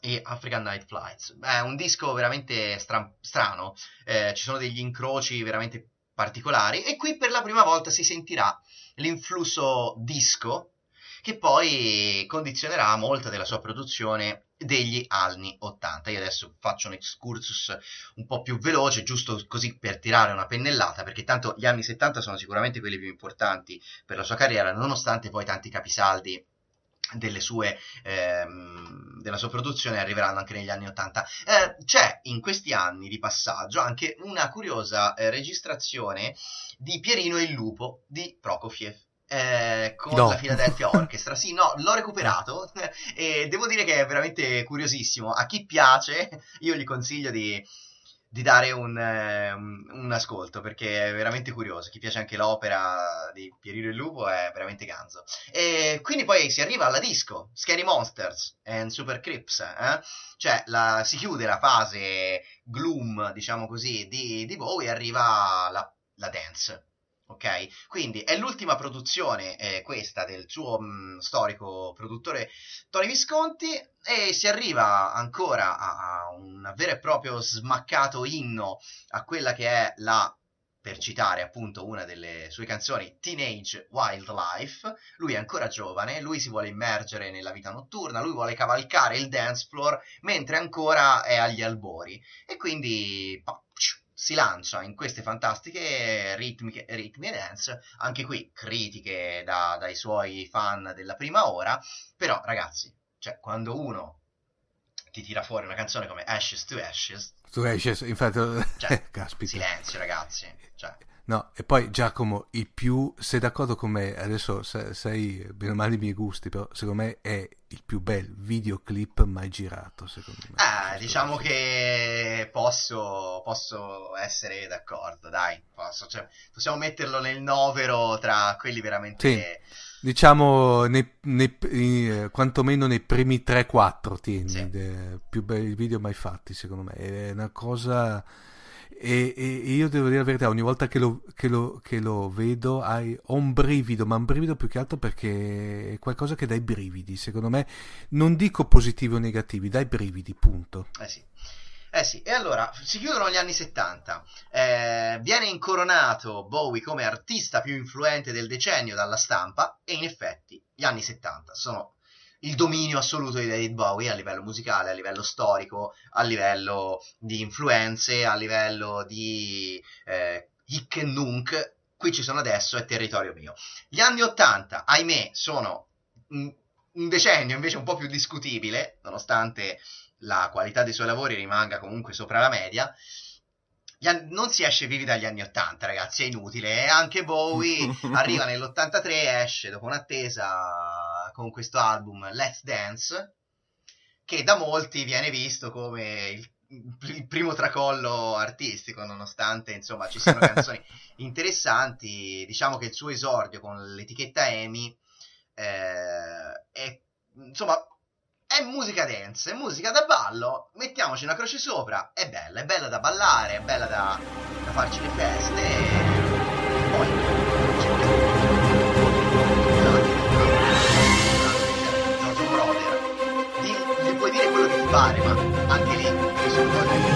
e African Night Flights. È un disco veramente stra- strano, eh, ci sono degli incroci veramente particolari e qui per la prima volta si sentirà l'influsso disco che poi condizionerà molta della sua produzione degli anni 80. Io adesso faccio un excursus un po' più veloce, giusto così per tirare una pennellata, perché tanto gli anni 70 sono sicuramente quelli più importanti per la sua carriera, nonostante poi tanti capisaldi sue, ehm, della sua produzione arriveranno anche negli anni 80. Eh, c'è in questi anni di passaggio anche una curiosa eh, registrazione di Pierino il lupo di Prokofiev. Eh, con No. la Philadelphia Orchestra, sì, no, l'ho recuperato e devo dire che è veramente curiosissimo. A chi piace, io gli consiglio di, di dare un, eh, un- ascolto perché è veramente curioso. Chi piace anche l'opera di Pierino e il Lupo è veramente ganzo. E quindi poi si arriva alla disco, Scary Monsters and Super Crips, eh? cioè la- si chiude la fase gloom, diciamo così, di, di Bowie e arriva la, la dance. Ok, quindi è l'ultima produzione eh, questa del suo mh, storico produttore Tony Visconti e si arriva ancora a, a un vero e proprio smaccato inno a quella che è la per citare appunto una delle sue canzoni Teenage Wildlife, lui è ancora giovane, lui si vuole immergere nella vita notturna, lui vuole cavalcare il dance floor mentre ancora è agli albori. E quindi pa- si lancia in queste fantastiche ritmiche, ritmi e dance, anche qui critiche da- dai suoi fan della prima ora, però ragazzi, cioè quando uno ti tira fuori una canzone come Ashes to Ashes, Tu esci, infatti, cioè, caspita. silenzio ragazzi, cioè, No, e poi Giacomo, il più, sei d'accordo con me, adesso se- sei bene o male i miei gusti, però secondo me è il più bel videoclip mai girato, secondo me. Ah, diciamo che posso, posso essere d'accordo, dai, posso, cioè, possiamo metterlo nel novero tra quelli veramente... Diciamo, nei, nei- eh, quantomeno nei primi 3-4 tieni, Sì. de- più belli video mai fatti, secondo me. È una cosa... E, e- io devo dire la verità, ogni volta che lo, che lo- che lo vedo hai- ho un brivido, ma un brivido più che altro perché è qualcosa che dà i brividi, secondo me. Non dico positivi o negativi, dai brividi, punto. Eh sì. Eh sì, e allora si chiudono gli anni 70. Eh, viene incoronato Bowie come artista più influente del decennio dalla stampa, e in effetti gli anni 70 sono il dominio assoluto di David Bowie a livello musicale, a livello storico, a livello di influenze, a livello di eh, hic e nunc. Qui ci sono adesso, è territorio mio. Gli anni 80, ahimè, sono un, un decennio invece un po' più discutibile, nonostante la qualità dei suoi lavori rimanga comunque sopra la media. Anni- non si esce vivi dagli anni 80, ragazzi, è inutile. E anche Bowie arriva nell'83, esce dopo un'attesa con questo album Let's Dance, che da molti viene visto come il, il primo tracollo artistico, nonostante insomma ci siano canzoni interessanti. Diciamo che il suo esordio con l'etichetta EMI eh, è insomma è musica dance, è musica da ballo, mettiamoci una croce sopra, è bella, è bella da ballare, è bella da, da farci le feste e poi fare, ma anche lì ci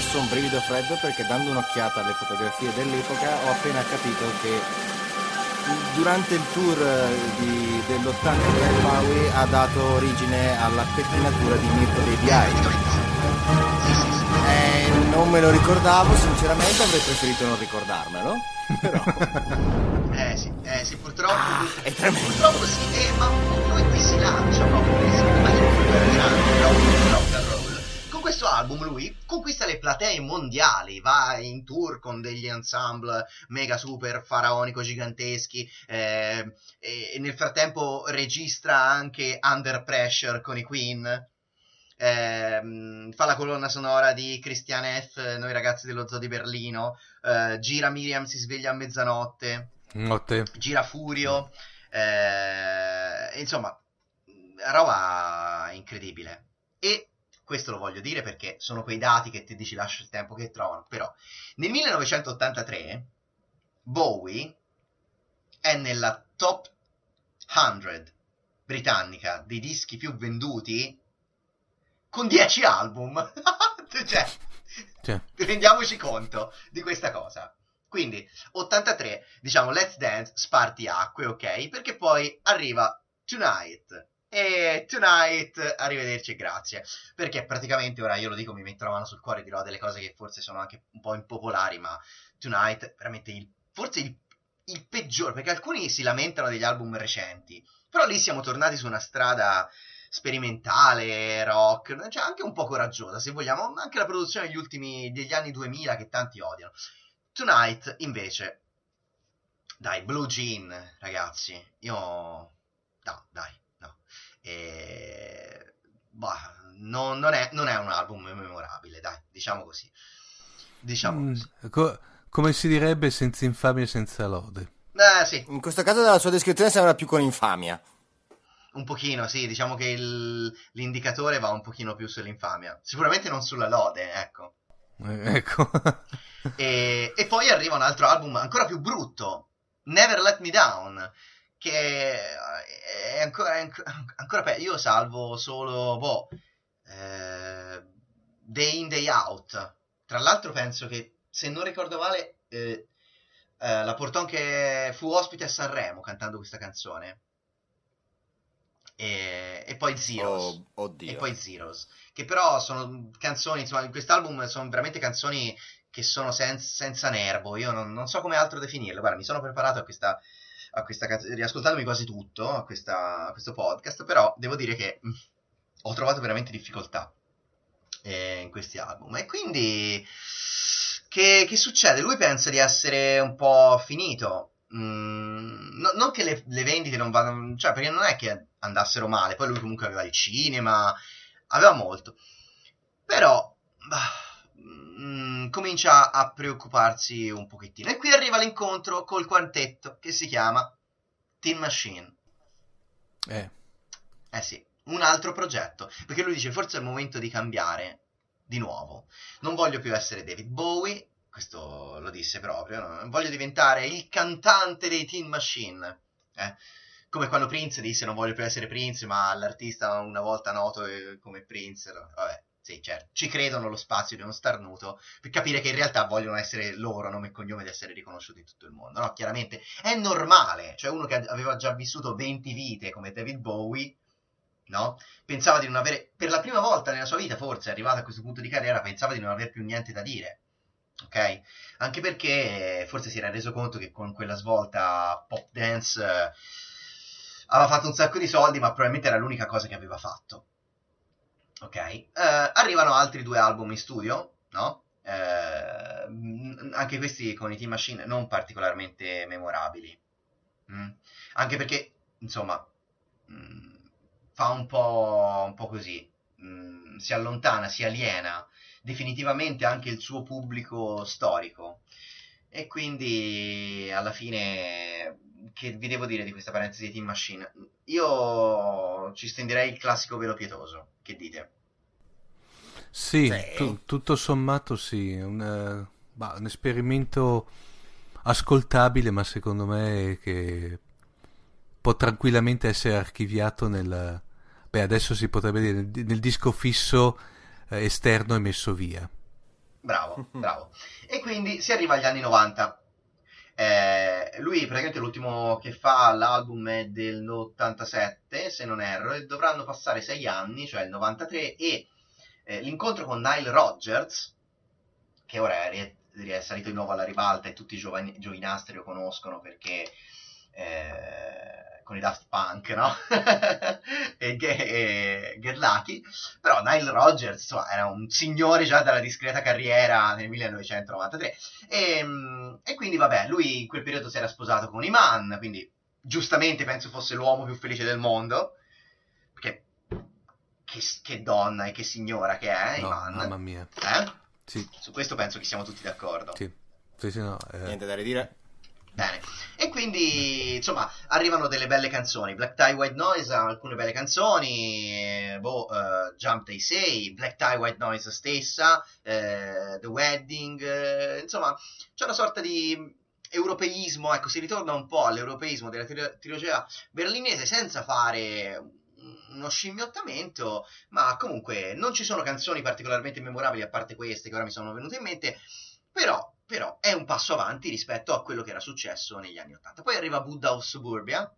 adesso un brivido freddo perché dando un'occhiata alle fotografie dell'epoca ho appena capito che durante il tour di- dell'83 Bowie ha dato origine alla pettinatura di Mirko dei Biai. Eh, non me lo ricordavo, sinceramente avrei preferito non ricordarmelo. Però Eh sì, eh sì, purtroppo. è tremendo. Purtroppo sì, eh, ma lui qui si lancia proprio, si ma è and roll. Con questo album lui conquista le platee mondiali, va in tour con degli ensemble mega super faraonico giganteschi eh, e, nel frattempo registra anche Under Pressure con i Queen. ehm, fa la colonna sonora di Christian F, Noi ragazzi dello zoo di Berlino, eh, gira Miriam si sveglia a mezzanotte, Notte. gira Furio, eh, insomma, roba incredibile. E questo lo voglio dire perché sono quei dati che ti dici lascia il tempo che trovano, però nel 1983 Bowie è nella top 100 britannica dei dischi più venduti con 10 album. cioè, Cioè, rendiamoci conto di questa cosa. Quindi, 83, diciamo, Let's Dance, spartiacque, ok? Perché poi arriva Tonight. E Tonight, arrivederci e grazie. Perché praticamente, ora io lo dico, mi metto la mano sul cuore e dirò delle cose che forse sono anche un po' impopolari, ma Tonight, veramente, il, forse il, il peggiore, perché alcuni si lamentano degli album recenti, però lì siamo tornati su una strada sperimentale, rock, cioè anche un po' coraggiosa, se vogliamo, anche la produzione degli ultimi, degli anni 2000 che tanti odiano. Tonight, invece, dai, Blue Jean, ragazzi, io... No, dai. E... Bah, non, non è, non è un album memorabile, dai, diciamo così. Diciamo mm, così. co- come si direbbe, senza infamia e senza lode. Eh, sì, In questo caso dalla sua descrizione sembra più con infamia. un pochino, sì, diciamo che il- l'indicatore va un pochino più sull'infamia. Sicuramente non sulla lode, ecco. Eh, ecco. E, e poi arriva un altro album ancora più brutto, Never Let Me Down, che è ancora, è anco- ancora peggio. Io salvo solo boh, eh, Day In Day Out. Tra l'altro penso che, se non ricordo male, eh, eh, la portò anche, fu ospite a Sanremo cantando questa canzone. E, e poi Zeros. Oh. E poi Zeros, che però sono canzoni, insomma, in quest'album sono veramente canzoni che sono sen- senza nervo. Io non, non so come altro definirle. Guarda, mi sono preparato a questa, a questa canzone, riascoltandomi quasi tutto a, questa- a questo podcast, però devo dire che mm, ho trovato veramente difficoltà eh, in questi album. E quindi, che, che succede? Lui pensa di essere un po' finito. Mm, no- non che le, le vendite non vadano, cioè perché non è che andassero male, poi lui comunque aveva il cinema, aveva molto, però bah, mm, comincia a preoccuparsi un pochettino. E qui arriva l'incontro col quartetto che si chiama Teen Machine. Eh, Eh sì, un altro progetto, perché lui dice forse è il momento di cambiare di nuovo. Non voglio più essere David Bowie, questo lo disse proprio, no? voglio diventare il cantante dei Teen Machine. Eh? Come quando Prince disse non voglio più essere Prince, ma l'artista una volta noto eh, come Prince, vabbè, sì, certo, ci credono lo spazio di uno starnuto per capire che in realtà vogliono essere loro nome e cognome di essere riconosciuti in tutto il mondo. No, chiaramente è normale, cioè uno che aveva già vissuto 20 vite come David Bowie, no? Pensava di non avere, per la prima volta nella sua vita, forse arrivato a questo punto di carriera, pensava di non aver più niente da dire. Ok? Anche perché eh, forse si era reso conto che con quella svolta pop dance eh, aveva fatto un sacco di soldi, ma probabilmente era l'unica cosa che aveva fatto. Ok? Eh, arrivano altri due album in studio, no? Eh, anche questi con i Team Machine non particolarmente memorabili. Mm. Anche perché, insomma, mh, fa un po', un po' così. mh, si allontana, si aliena definitivamente anche il suo pubblico storico. E quindi alla fine, che vi devo dire di questa parentesi di Team Machine? Io ci stenderei il classico velo pietoso. Che dite? Sì, Sì. tu- tutto sommato sì, un, eh, bah, un esperimento ascoltabile, ma secondo me che può tranquillamente essere archiviato nel... Beh, adesso si potrebbe dire nel, nel disco fisso eh, esterno e messo via. Bravo, bravo. E quindi si arriva agli anni 90. Eh, lui praticamente l'ultimo che fa l'album è del 87, se non erro, e dovranno passare sei anni, cioè il 93, e eh, l'incontro con Nile Rodgers, che ora è, è salito di nuovo alla ribalta e tutti i giovani, giovinastri lo conoscono perché eh, con i Daft Punk, no? e, e Get Lucky. Però Nile Rodgers insomma, era un signore già dalla discreta carriera nel 1993 e, mm, e quindi vabbè, lui in quel periodo si era sposato con Iman, quindi giustamente penso fosse l'uomo più felice del mondo, perché che, che donna e che signora che è No, Iman. mamma mia. Eh? Sì, Su questo penso che siamo tutti d'accordo. sì. Sì, sì, no, eh, Niente da ridire. Bene. E quindi, insomma, arrivano delle belle canzoni. Black Tie White Noise ha alcune belle canzoni. Boh, eh, Jump They Say, Black Tie White Noise stessa, eh, The Wedding. eh, insomma, c'è una sorta di europeismo. Ecco, si ritorna un po' all'europeismo della tri- trilogia berlinese senza fare uno scimmiottamento, ma comunque non ci sono canzoni particolarmente memorabili a parte queste che ora mi sono venute in mente, però, però è un passo avanti rispetto a quello che era successo negli anni 80. Poi arriva Buddha of Suburbia,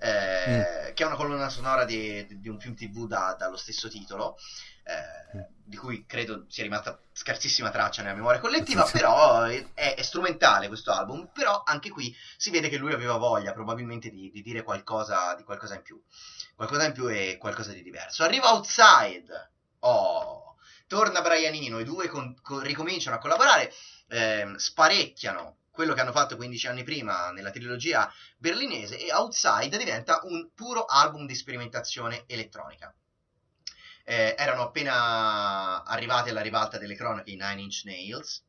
eh, che è una colonna sonora di, di un film tv da- dallo stesso titolo, eh, di cui credo sia rimasta scarsissima traccia nella memoria collettiva, però è, è strumentale questo album, però anche qui si vede che lui aveva voglia probabilmente di, di dire qualcosa, di qualcosa in più, qualcosa in più e qualcosa di diverso. Arriva Outside, oh, torna Brianino, i due con- con- ricominciano a collaborare, ehm, sparecchiano quello che hanno fatto 15 anni prima nella trilogia berlinese e Outside diventa un puro album di sperimentazione elettronica. Eh, erano appena arrivati alla ribalta delle cronache i Nine Inch Nails,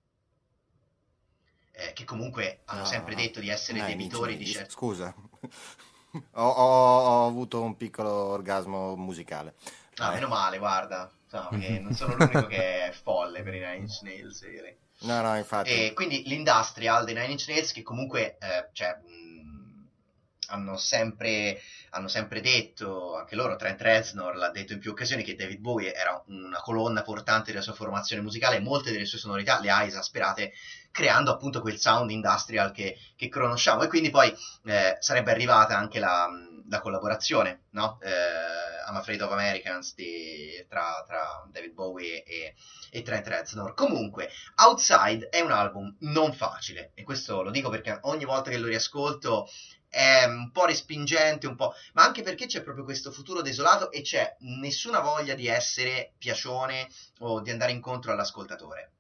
eh, che comunque hanno No, sempre detto di essere Nine debitori di certi... Scusa. ho, ho- ho avuto un piccolo orgasmo musicale. Ah, Vai. meno male, guarda, che non sono l'unico che è folle per i Nine Inch Nails. direi. No, no, infatti. E quindi l'industrial dei Nine Inch Nails che comunque eh, cioè, mh, hanno, sempre, hanno sempre detto, anche loro, Trent Reznor l'ha detto in più occasioni, che David Bowie era una colonna portante della sua formazione musicale molte delle sue sonorità le ha esasperate creando appunto quel sound industrial che, che conosciamo e quindi poi eh, sarebbe arrivata anche la, la collaborazione, no? Eh, I'm Afraid of Americans di- tra, tra David Bowie e, e Trent Reznor. Comunque, Outside è un album non facile e questo lo dico perché ogni volta che lo riascolto è un po' respingente, un po', ma anche perché c'è proprio questo futuro desolato e c'è nessuna voglia di essere piacione o di andare incontro all'ascoltatore.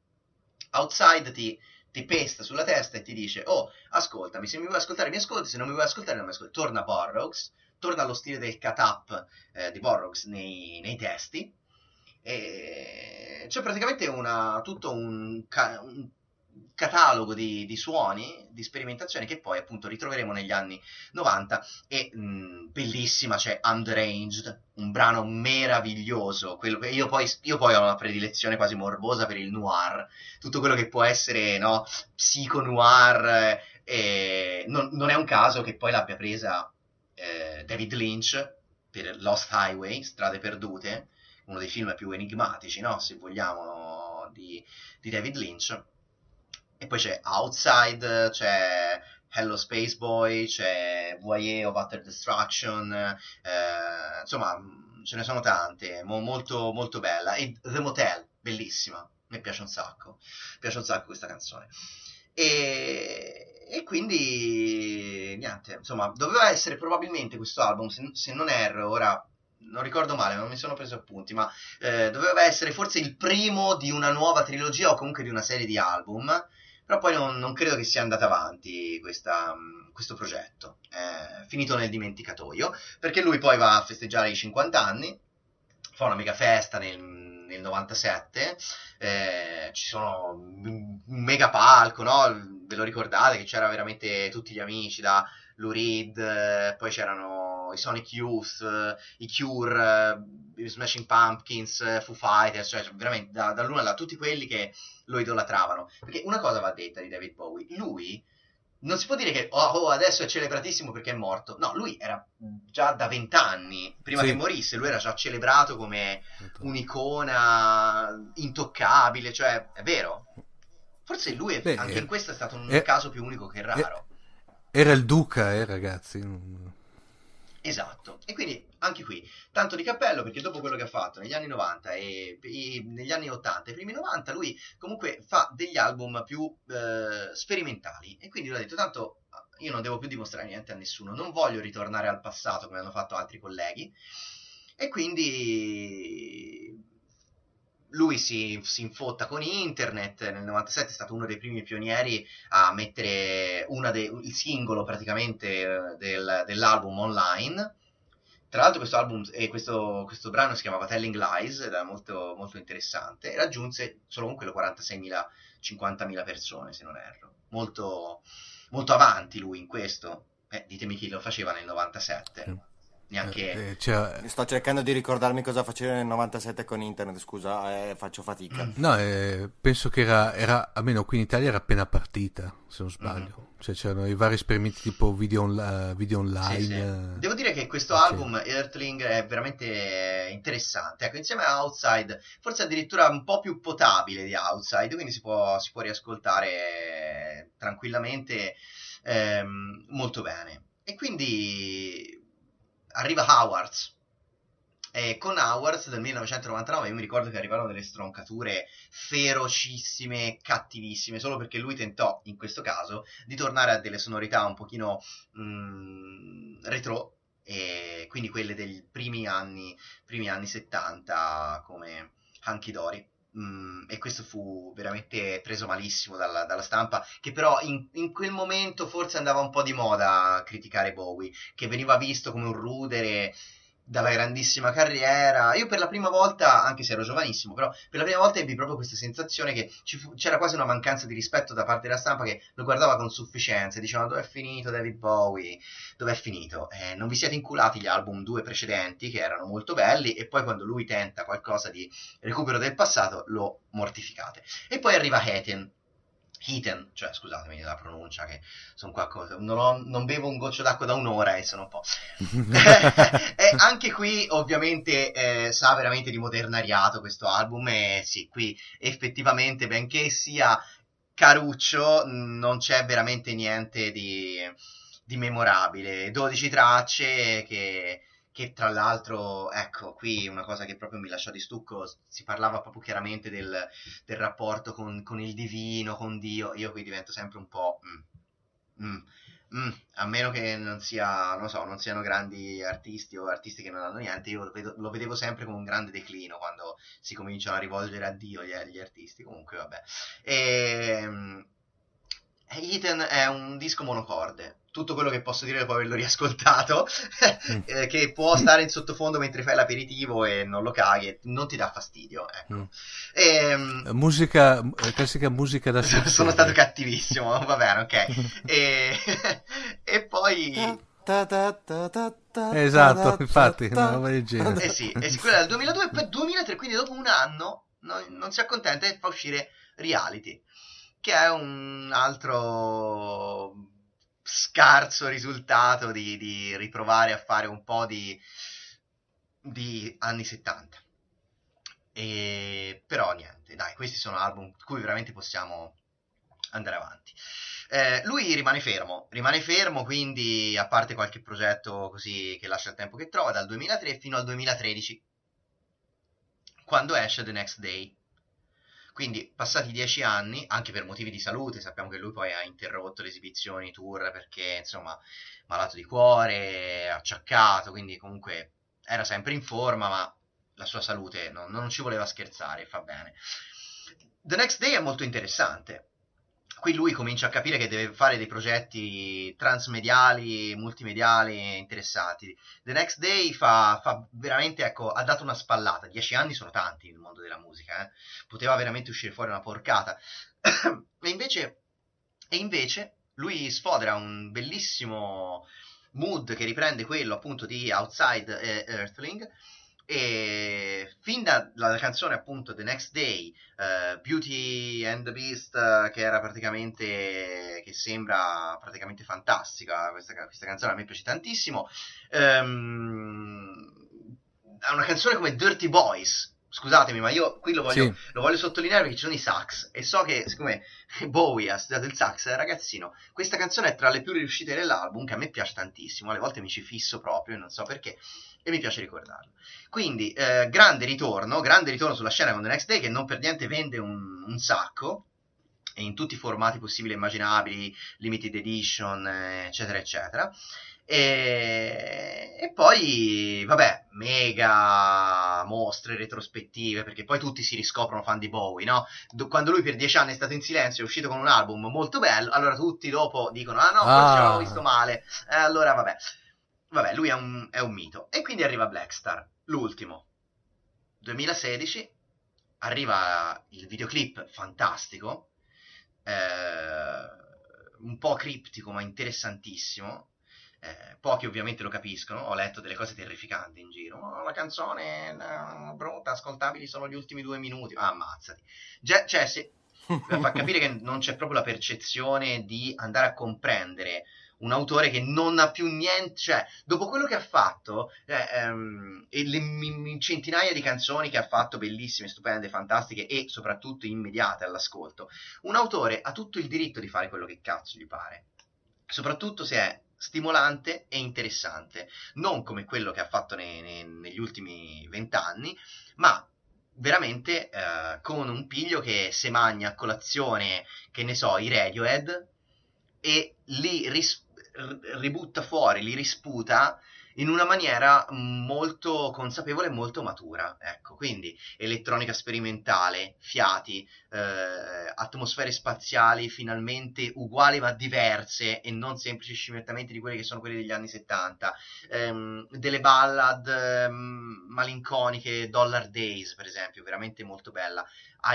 Outside ti, ti pesta sulla testa e ti dice: Oh, ascoltami, se mi vuoi ascoltare, mi ascolti, se non mi vuoi ascoltare, non mi ascolti. Torna Burroughs, torna allo stile del cut-up eh, di Burroughs nei, nei testi. E c'è praticamente una, tutto un, un catalogo di, di suoni, di sperimentazioni che poi appunto ritroveremo negli anni 90 e mh, bellissima c'è Underaged, un brano meraviglioso, io poi, io poi ho una predilezione quasi morbosa per il noir, tutto quello che può essere no, psico noir eh, non, non è un caso che poi l'abbia presa eh, David Lynch per Lost Highway, Strade Perdute, uno dei film più enigmatici, no? se vogliamo, di, di David Lynch. E poi c'è Outside, c'è Hello Space Boy, c'è Voyeur of Utter Destruction, eh, insomma mh, ce ne sono tante, mo- molto, molto bella. E The Motel, bellissima, mi piace un sacco, mi piace un sacco questa canzone. E, e quindi niente, insomma, doveva essere probabilmente questo album, se, se non erro, ora non ricordo male, non mi sono preso appunti, ma eh, doveva essere forse il primo di una nuova trilogia o comunque di una serie di album, però poi non, non credo che sia andata avanti questa, questo progetto, è finito nel dimenticatoio, perché lui poi va a festeggiare i 50 anni, fa una mega festa nel, nel 97, eh, ci sono un mega palco, no? ve lo ricordate che c'era veramente tutti gli amici da Lou Reed, eh, poi c'erano i Sonic Youth, eh, i Cure, eh, i Smashing Pumpkins, eh, Foo Fighters, cioè veramente da, dall'una alla tutti quelli che lo idolatravano. Perché una cosa va detta di David Bowie, lui non si può dire che oh, oh, adesso è celebratissimo perché è morto. No, lui era già da vent'anni, prima Sì. che morisse, lui era già celebrato come un'icona intoccabile, cioè è vero. Forse lui è- Beh, anche eh, in questo è stato un eh, caso più unico che raro. Era il duca, eh, ragazzi. Esatto, e quindi anche qui tanto di cappello perché dopo quello che ha fatto negli anni 90 e i- negli anni 80 e primi 90 lui comunque fa degli album più eh, sperimentali. E quindi lui ha detto tanto io non devo più dimostrare niente a nessuno, non voglio ritornare al passato come hanno fatto altri colleghi e quindi lui si, si infotta con internet, nel 97 è stato uno dei primi pionieri a mettere de- il singolo praticamente eh, del- dell'album online. Tra l'altro questo album e questo, questo brano si chiamava Telling Lies ed era molto, molto interessante e raggiunse solo con quello 46.000, 50.000 persone se non erro. Molto, molto avanti lui in questo. Eh, ditemi chi lo faceva nel 97. Neanche... Eh, eh, c'era- Sto cercando di ricordarmi cosa facevo nel 97 con internet, scusa, eh, faccio fatica. No, eh, penso che era, era, almeno qui in Italia era appena partita, se non sbaglio. Mm-hmm. Cioè c'erano i vari esperimenti tipo video, on- eh, video Sì, online. sì. eh. Devo dire che questo Ok. album, Earthling, è veramente interessante. Ecco, insieme a Outside, forse addirittura un po' più potabile di Outside, quindi si può, si può riascoltare tranquillamente ehm, molto bene. E quindi arriva Howards. E con Howards del 1999 io mi ricordo che arrivarono delle stroncature ferocissime, cattivissime, solo perché lui tentò, in questo caso, di tornare a delle sonorità un pochino mm, retro, quindi quelle dei primi anni, primi anni 70 come Hanky Dory. Mm, e questo fu veramente preso malissimo dalla, dalla stampa, che però in, in quel momento forse andava un po' di moda criticare Bowie, che veniva visto come un rudere dalla grandissima carriera. Io per la prima volta, anche se ero giovanissimo, però per la prima volta ebbi proprio questa sensazione che fu- c'era quasi una mancanza di rispetto da parte della stampa che lo guardava con sufficienza e diceva dove è finito David Bowie, dove è finito? Eh, non vi siete inculati gli album due precedenti che erano molto belli e poi quando lui tenta qualcosa di recupero del passato lo mortificate. E poi arriva Heaten. Heaton, cioè scusatemi la pronuncia che sono qua co- non, ho- non bevo un goccio d'acqua da un'ora e sono un po' e anche qui ovviamente eh, sa veramente di modernariato questo album e sì, qui effettivamente benché sia caruccio non c'è veramente niente di, di memorabile. 12 tracce che, che tra l'altro ecco qui una cosa che proprio mi lasciò di stucco si parlava proprio chiaramente del, del rapporto con, con il divino con Dio io qui divento sempre un po' mm, mm, Mm, a meno che non sia, non so, non siano grandi artisti o artisti che non hanno niente, io lo, vedo- lo vedevo sempre come un grande declino quando si cominciano a rivolgere a Dio gli, gli artisti. Comunque, vabbè. Ehm, Ethan è un disco monocorde. Tutto quello che posso dire dopo averlo riascoltato, eh, che può stare in sottofondo mentre fai l'aperitivo e non lo caghi, e non ti dà fastidio. Ecco. Mm. Ehm, Musica, eh, classica musica da sono ascensore. stato cattivissimo, va bene, ok. E, e poi... Ta ta ta ta ta Esatto, infatti, una roba del genere. Eh sì, eh sì, quella del 2002 e poi 2003, quindi dopo un anno non, non si accontenta e fa uscire Reality, che è un altro scarso risultato di, di riprovare a fare un po' di, di anni 70. E, però niente, dai, questi sono album cui veramente possiamo andare avanti. Eh, lui rimane fermo, rimane fermo, quindi a parte qualche progetto così che lascia il tempo che trova, dal 2003 fino al 2013, quando esce The Next Day. Quindi passati dieci anni, anche per motivi di salute, sappiamo che lui poi ha interrotto le esibizioni, tour, perché insomma, malato di cuore, acciaccato, quindi comunque era sempre in forma, ma la sua salute non, non ci voleva scherzare, fa bene. The Next Day è molto interessante. Qui lui comincia a capire che deve fare dei progetti transmediali, multimediali interessanti. The Next Day fa, fa veramente, ecco, ha dato una spallata. Dieci anni sono tanti nel mondo della musica, eh. poteva veramente uscire fuori una porcata. e invece E invece lui sfodera un bellissimo mood che riprende quello appunto di Outside e Earthling e fin dalla canzone appunto The Next Day uh, Beauty and the Beast uh, che era praticamente che sembra praticamente fantastica questa, questa canzone a me piace tantissimo um, una canzone come Dirty Boys scusatemi, ma io qui lo voglio, sì. lo voglio, sottolineare perché ci sono i sax e so che siccome Bowie ha studiato il sax da ragazzino, questa canzone è tra le più riuscite dell'album che a me piace tantissimo, alle volte mi ci fisso proprio, non so perché, e mi piace ricordarlo. Quindi, eh, grande ritorno, grande ritorno sulla scena con The Next Day che non per niente vende un, un sacco, in tutti i formati possibili e immaginabili, limited edition, eccetera, eccetera. E, e, poi, vabbè, mega mostre retrospettive, perché poi tutti si riscoprono fan di Bowie, no? Quando lui per dieci anni è stato in silenzio, è uscito con un album molto bello, allora tutti dopo dicono, ah no, forse ah. l'avevo visto male, eh, allora vabbè. Vabbè, lui è un, è un mito. E quindi arriva Blackstar, l'ultimo. 2016, arriva il videoclip fantastico, eh, un po' criptico ma interessantissimo, eh, pochi ovviamente lo capiscono, ho letto delle cose terrificanti in giro. Oh, la canzone no, brutta, ascoltabili solo gli ultimi due minuti. Ah, ammazzati. Ge- cioè, se, fa capire che non c'è proprio la percezione di andare a comprendere un autore che non ha più niente, cioè, dopo quello che ha fatto, eh, ehm, e le m- centinaia di canzoni che ha fatto, bellissime, stupende, fantastiche e soprattutto immediate all'ascolto, un autore ha tutto il diritto di fare quello che cazzo gli pare. Soprattutto se è stimolante e interessante, non come quello che ha fatto ne, ne, negli ultimi vent'anni, ma veramente eh, con un piglio che se magna a colazione, che ne so, i Radiohead e li ris- ributta fuori, li risputa in una maniera molto consapevole e molto matura. Ecco, quindi elettronica sperimentale, fiati, eh, atmosfere spaziali finalmente uguali ma diverse e non semplici scimmiottamente di quelli che sono quelli degli anni 70, ehm, delle ballad ehm, malinconiche, Dollar Days per esempio, veramente molto bella.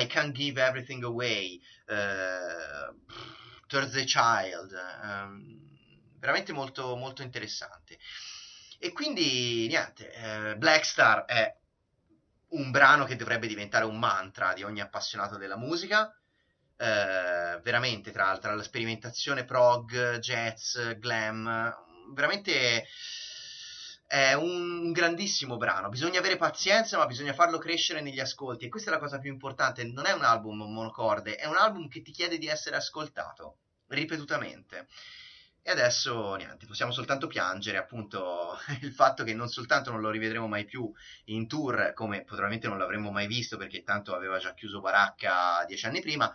I Can Give Everything Away, eh, Thursday Child, ehm, veramente molto, molto interessante. E quindi niente, eh, Black Star è un brano che dovrebbe diventare un mantra di ogni appassionato della musica. Eh, veramente tra, tra, la sperimentazione prog, jazz, glam, veramente è un grandissimo brano. Bisogna avere pazienza, ma bisogna farlo crescere negli ascolti. E questa è la cosa più importante. Non è un album monocorde, è un album che ti chiede di essere ascoltato ripetutamente. E adesso niente, possiamo soltanto piangere appunto il fatto che non soltanto non lo rivedremo mai più in tour, come probabilmente non l'avremmo mai visto perché tanto aveva già chiuso baracca dieci anni prima,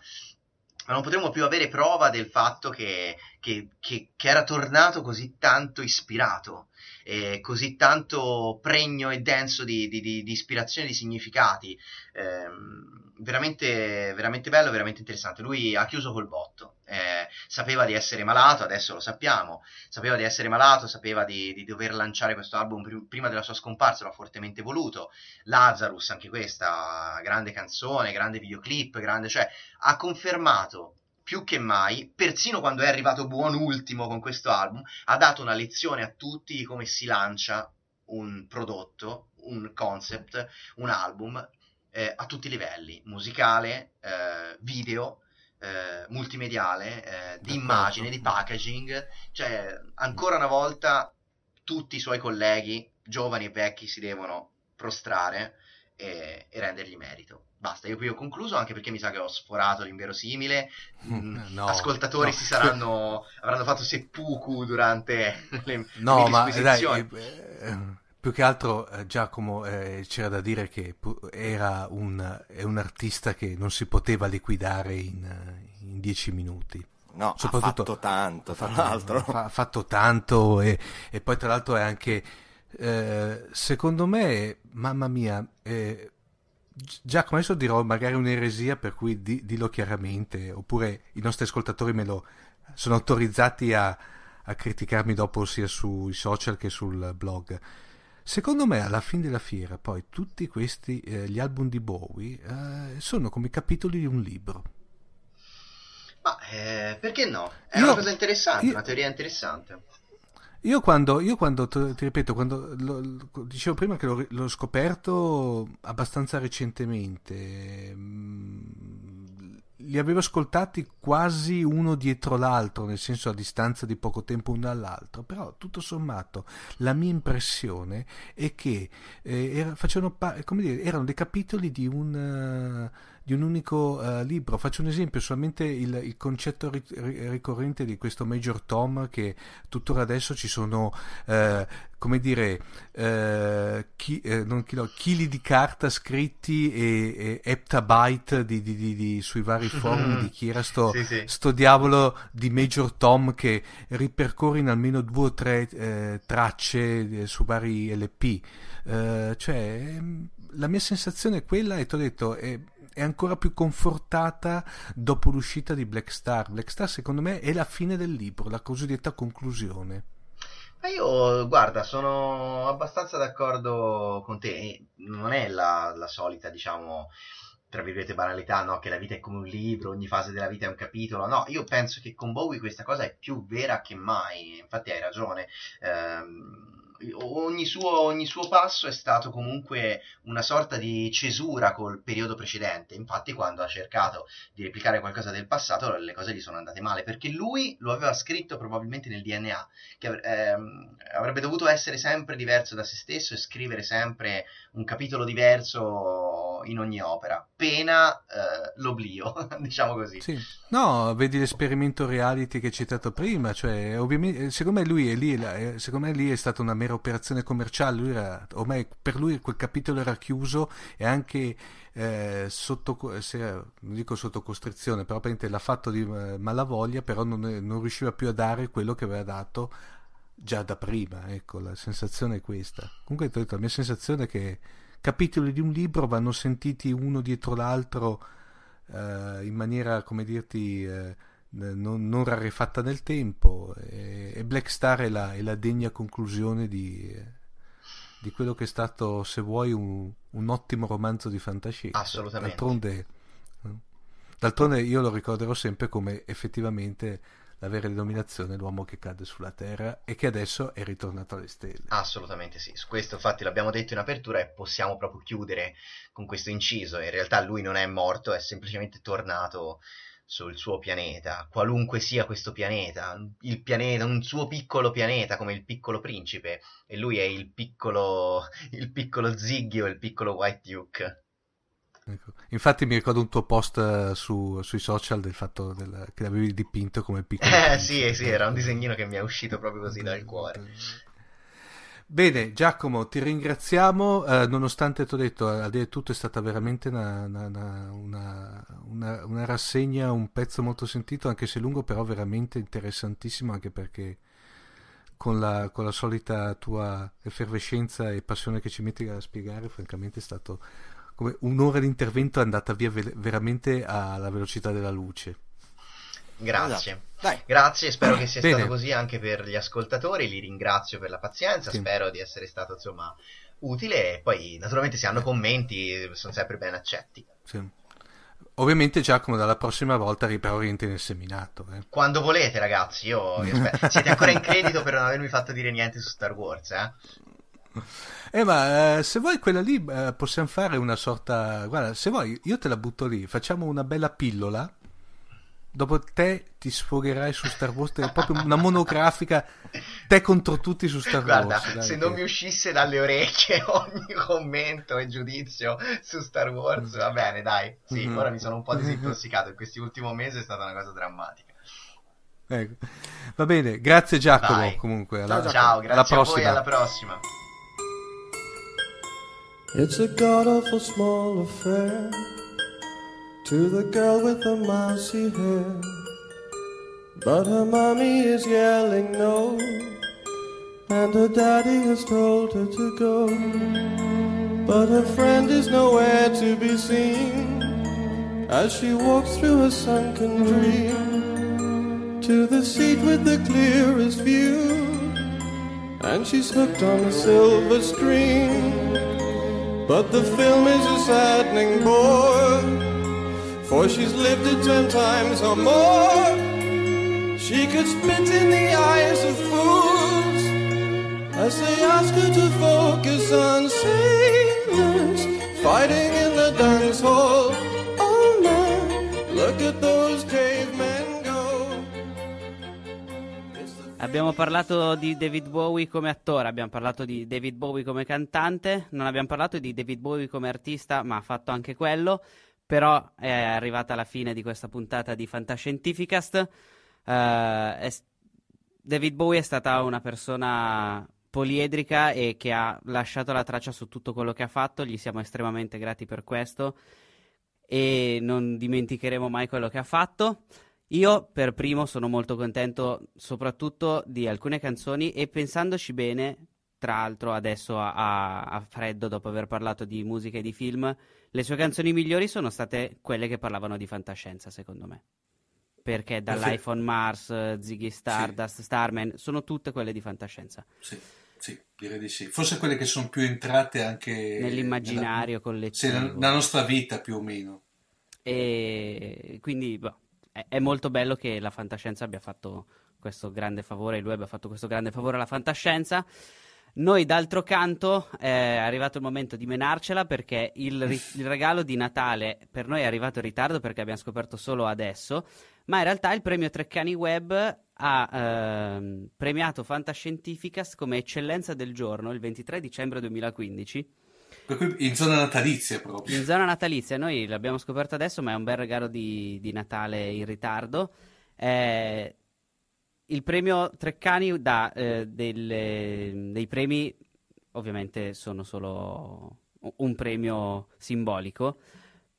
ma non potremo più avere prova del fatto che, che, che, che era tornato così tanto ispirato, eh, così tanto pregno e denso di, di, di, di ispirazione, di significati. Eh, veramente, veramente bello, veramente interessante. Lui ha chiuso col botto. Eh, sapeva di essere malato, adesso lo sappiamo. Sapeva di essere malato, sapeva di, di dover lanciare questo album pr- prima della sua scomparsa, l'ha fortemente voluto. Lazarus, anche questa, grande canzone, grande videoclip, grande, cioè ha confermato più che mai, persino quando è arrivato buon ultimo con questo album, ha dato una lezione a tutti di come si lancia un prodotto, un concept, un album eh, a tutti i livelli, musicale, eh, video, eh, multimediale, eh, di immagine, di packaging, cioè ancora una volta tutti i suoi colleghi, giovani e vecchi, si devono prostrare e, e rendergli merito. Basta, io qui ho concluso anche perché mi sa che ho sforato l'inverosimile. Mm, no, ascoltatori no. si saranno avranno fatto seppuku durante le, no, ma dai, eh, eh, più che altro eh, Giacomo eh, c'era da dire che era un, è un artista che non si poteva liquidare in, in dieci minuti. No, Soprattutto, ha fatto tanto, tra l'altro. Ha fatto tanto e, e poi tra l'altro è anche, eh, secondo me, mamma mia, eh, Giacomo, adesso dirò magari un'eresia per cui di, dillo chiaramente, oppure i nostri ascoltatori me lo sono autorizzati a, a criticarmi dopo sia sui social che sul blog. Secondo me alla fine della fiera poi tutti questi, eh, gli album di Bowie, eh, sono come capitoli di un libro. Ma eh, perché no? È Io- una cosa interessante, io- una teoria interessante. Io quando, io quando ti ripeto, quando lo- lo- dicevo prima che l'ho, l'ho scoperto abbastanza recentemente, mm, li avevo ascoltati quasi uno dietro l'altro, nel senso a distanza di poco tempo uno dall'altro, però tutto sommato la mia impressione è che eh, era- facevano come dire, erano dei capitoli di un... eh, di un unico eh, libro. Faccio un esempio, solamente il, il concetto ri- ri- ricorrente di questo Major Tom che tuttora adesso ci sono, eh, come dire, eh, chi- eh, chilo- chili di carta scritti e, e heptabyte di, di- di- sui vari forum di chi era sto, Sì, sì. sto diavolo di Major Tom che ripercorre in almeno due o tre eh, tracce eh, su vari LP. Eh, cioè, ehm, la mia sensazione è quella, e ti ho detto, è, è ancora più confortata dopo l'uscita di Black Star. Black Star, secondo me, è la fine del libro, la cosiddetta conclusione. Ma io, guarda, sono abbastanza d'accordo con te. Non è la, la solita, diciamo, tra virgolette, banalità, no? Che la vita è come un libro, ogni fase della vita è un capitolo. No, io penso che con Bowie questa cosa è più vera che mai. Infatti hai ragione. Ehm, ogni, suo, ogni suo passo è stato comunque una sorta di cesura col periodo precedente. Infatti, quando ha cercato di replicare qualcosa del passato, le cose gli sono andate male. Perché lui lo aveva scritto probabilmente nel DNA che ehm, avrebbe dovuto essere sempre diverso da se stesso e scrivere sempre un capitolo diverso in ogni opera, pena eh, l'oblio, diciamo così. Sì. No, vedi l'esperimento reality che hai citato prima, cioè, ovviamente, secondo me lui è lì, eh, secondo me lì è stata una mera operazione commerciale, lui era, ormai per lui quel capitolo era chiuso e anche eh, sotto, se- non dico sotto costrizione, però l'ha fatto di eh, malavoglia, però non, non riusciva più a dare quello che aveva dato già da prima, ecco, la sensazione è questa. Comunque, ho detto, la mia sensazione è che capitoli di un libro vanno sentiti uno dietro l'altro eh, in maniera, come dirti, eh, non, non rarefatta nel tempo e, e Black Star è la, è la degna conclusione di, eh, di quello che è stato, se vuoi, un, un ottimo romanzo di fantascienza. Assolutamente. D'altronde, eh, d'altronde io lo ricorderò sempre come effettivamente la vera denominazione l'uomo che cade sulla terra e che adesso è ritornato alle stelle. Assolutamente sì, su questo infatti l'abbiamo detto in apertura e possiamo proprio chiudere con questo inciso. In realtà lui non è morto, è semplicemente tornato sul suo pianeta, qualunque sia questo pianeta, il pianeta, un suo piccolo pianeta come il piccolo principe, e lui è il piccolo, il piccolo Ziggy o il piccolo White Duke. Ecco. Infatti mi ricordo un tuo post eh, su- sui social del fatto del- che l'avevi dipinto come piccolo Eh principe. sì, sì, era un disegnino che mi è uscito proprio così dal cuore. Bene, Giacomo, ti ringraziamo, eh, nonostante ti ho detto, al di là di tutto è stata veramente una, una- una- una- rassegna, un pezzo molto sentito, anche se lungo, però veramente interessantissimo, anche perché con la, con la solita tua effervescenza e passione che ci metti a spiegare, francamente è stato come un'ora di intervento andata via ve- veramente alla velocità della luce. Grazie. Esatto. Grazie, spero che sia Bene. stato così anche per gli ascoltatori, li ringrazio per la pazienza, Sì. spero di essere stato insomma utile e poi naturalmente se hanno commenti sono sempre ben accetti. Sì. Ovviamente Giacomo dalla prossima volta però rientri nel seminato. eh. Quando volete ragazzi, io vi aspetto. Siete ancora in credito per non avermi fatto dire niente su Star Wars, eh? Eh, ma eh, se vuoi quella lì eh, possiamo fare una sorta. Guarda, se vuoi, io te la butto lì. Facciamo una bella pillola. Dopo te ti sfogherai su Star Wars. È proprio una monografica. Te contro tutti su Star Guarda, Wars. dai, se che- non mi uscisse dalle orecchie ogni commento e giudizio su Star Wars, va bene, dai. Sì, Mhm. ora mi sono un po' disintossicato in questi ultimi mesi, è stata una cosa drammatica. Ecco. Va bene, grazie Giacomo. Dai. Comunque, alla, Ciao, alla grazie a voi, prossima. alla prossima. It's a god awful small affair to the girl with the mousy hair. But her mommy is yelling no, and her daddy has told her to go. But her friend is nowhere to be seen as she walks through her sunken dream to the seat with the clearest view. And she's hooked on a silver screen. But the film is a saddening bore, for she's lived it ten times or more. She could spit in the eyes of fools as they ask her to focus on sailors fighting in the dance hall. Oh man, look at those cavemen Abbiamo parlato di David Bowie come attore, abbiamo parlato di David Bowie come cantante, non abbiamo parlato di David Bowie come artista, ma ha fatto anche quello. Però è arrivata la fine di questa puntata di Fantascientificast. Eh, è David Bowie è stata una persona poliedrica e che ha lasciato la traccia su tutto quello che ha fatto, gli siamo estremamente grati per questo e non dimenticheremo mai quello che ha fatto. Io per primo sono molto contento soprattutto di alcune canzoni e pensandoci bene, tra l'altro adesso a- a freddo dopo aver parlato di musica e di film, le sue canzoni migliori sono state quelle che parlavano di fantascienza, secondo me. Perché dall'iPhone Mars, eh, Ziggy Stardust, Starman, sono tutte quelle di fantascienza. Sì, sì, direi di sì. Forse quelle che sono più entrate anche Nell'immaginario nella, collettivo. sì, nella- nostra vita più o meno. E quindi boh, è, è molto bello che la fantascienza abbia fatto questo grande favore, lui abbia fatto questo grande favore alla fantascienza. Noi d'altro canto eh, è arrivato il momento di menarcela perché il, ri- il regalo di Natale per noi è arrivato in ritardo perché abbiamo scoperto solo adesso, ma in realtà il premio Treccani Web ha ehm, premiato Fantascientificast come eccellenza del giorno il 23 dicembre 2015 Per cui in zona natalizia proprio. in zona natalizia, noi l'abbiamo scoperto adesso, ma è un bel regalo di, di Natale in ritardo. Eh, il premio Treccani dà eh, delle- dei premi, ovviamente sono solo un premio simbolico,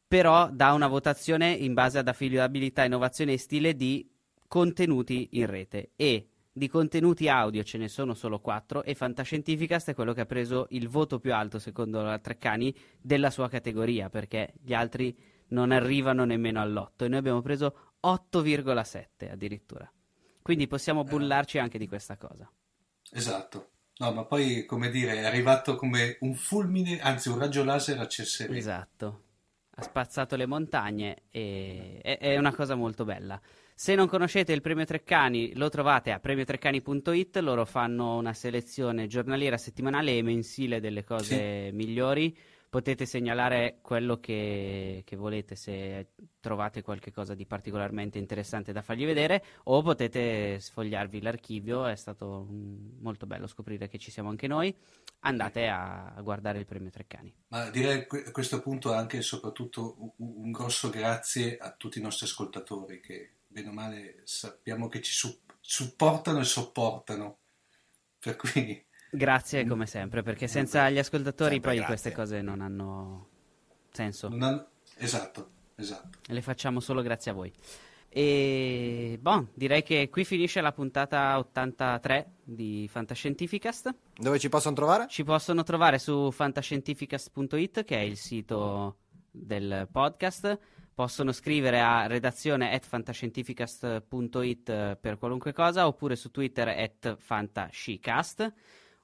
però dà una votazione in base ad affidabilità, innovazione e stile di contenuti in rete e di contenuti audio ce ne sono solo quattro e Fantascientificast è quello che ha preso il voto più alto secondo la Treccani della sua categoria perché gli altri non arrivano nemmeno all'otto e noi abbiamo preso 8,7 addirittura. Quindi possiamo bullarci anche di questa cosa. Esatto. No, ma poi, come dire, è arrivato come un fulmine, anzi un raggio laser a Cesare. Esatto. Ha spazzato le montagne e è, è una cosa molto bella. Se non conoscete il Premio Treccani, lo trovate a premiotreccani.it. Loro fanno una selezione giornaliera, settimanale e mensile delle cose migliori. Potete segnalare quello che, che volete se trovate qualche cosa di particolarmente interessante da fargli vedere o potete sfogliarvi l'archivio. È stato mm, molto bello scoprire che ci siamo anche noi. Andate a, guardare il Premio Treccani. Ma direi a questo punto anche e soprattutto un, grosso grazie a tutti i nostri ascoltatori che, bene o male, sappiamo che ci su- supportano e sopportano. Per cui, Grazie come sempre, perché senza gli ascoltatori Sempre poi grazie. queste cose non hanno senso. non hanno- esatto, esatto. Le facciamo solo grazie a voi. E bon, direi che qui finisce la puntata 83 di Fantascientificast. Dove ci possono trovare? Ci possono trovare su fantascientificast.it, che è il sito del podcast. Possono scrivere a redazione at fantascientificast.it per qualunque cosa, oppure su Twitter at fantascicast,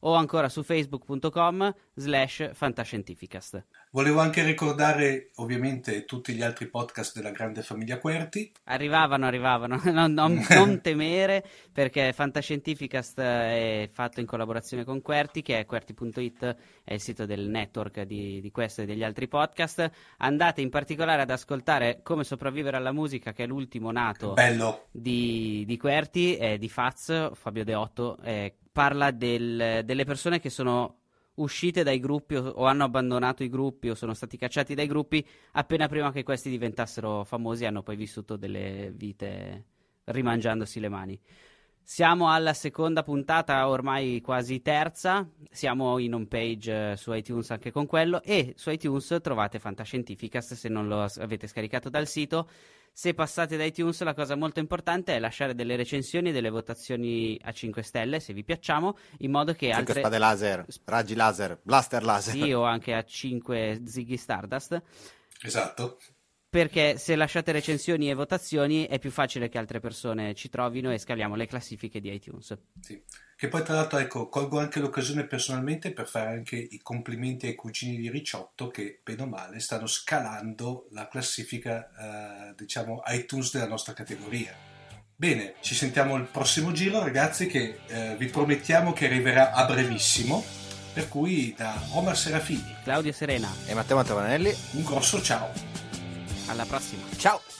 o ancora su facebook.com slash fantascientificast. Volevo anche ricordare, ovviamente, tutti gli altri podcast della grande famiglia Querti. Arrivavano, arrivavano, non, non- non temere perché Fantascientificast eh, è fatto in collaborazione con Querti, che è Querti.it, è il sito del network di, di questo e degli altri podcast. Andate in particolare ad ascoltare Come sopravvivere alla musica, che è l'ultimo nato Bello. di, di Querti, eh, di Faz, Fabio Deotto, eh, parla del- delle persone che sono uscite dai gruppi o, o hanno abbandonato i gruppi o sono stati cacciati dai gruppi appena prima che questi diventassero famosi hanno poi vissuto delle vite rimangiandosi le mani. Siamo alla seconda puntata, ormai quasi terza. Siamo in home page eh, su iTunes anche con quello. E su iTunes trovate Fantascientificast se non lo avete scaricato dal sito. Se passate da iTunes, la cosa molto importante è lasciare delle recensioni e delle votazioni a 5 stelle se vi piacciamo, in modo che 5 altre. spade laser, raggi laser, blaster laser. Sì, o anche a 5 Ziggy Stardust. Esatto. perché se lasciate recensioni e votazioni è più facile che altre persone ci trovino e scaliamo le classifiche di iTunes. Sì. Che poi tra l'altro ecco, colgo anche l'occasione personalmente per fare anche i complimenti ai cugini di Ricciotto che, bene o male, stanno scalando la classifica, eh, diciamo, iTunes della nostra categoria. Bene, ci sentiamo il prossimo giro ragazzi che eh, vi promettiamo che arriverà a brevissimo, per cui da Omar Serafini, Claudio Serena, E Matteo Mantavanelli. un grosso ciao! alla prossima. Ciao!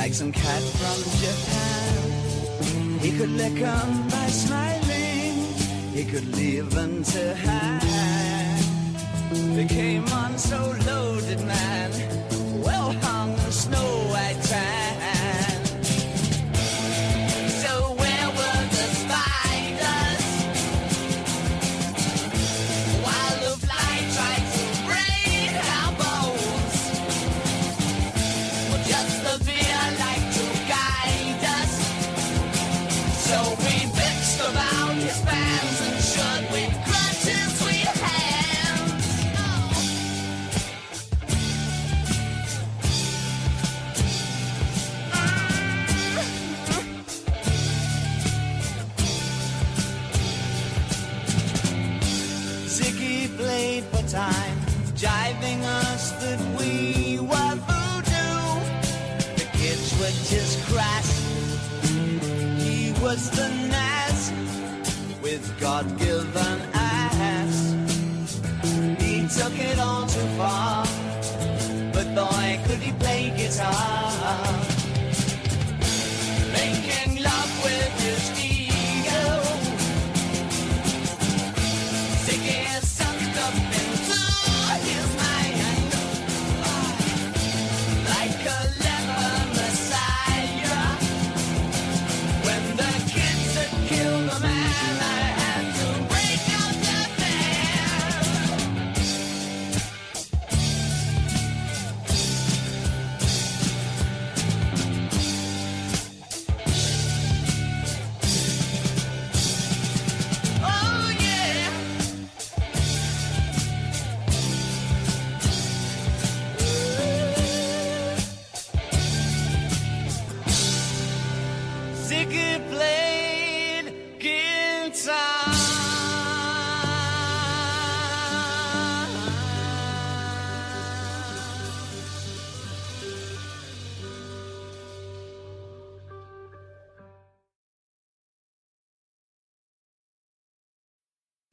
like some cat from Japan. He could lick 'em by smiling, he could leave 'em to hang. They came on so loaded, man, God-given ass. He took it all too far, but boy, could he play guitar.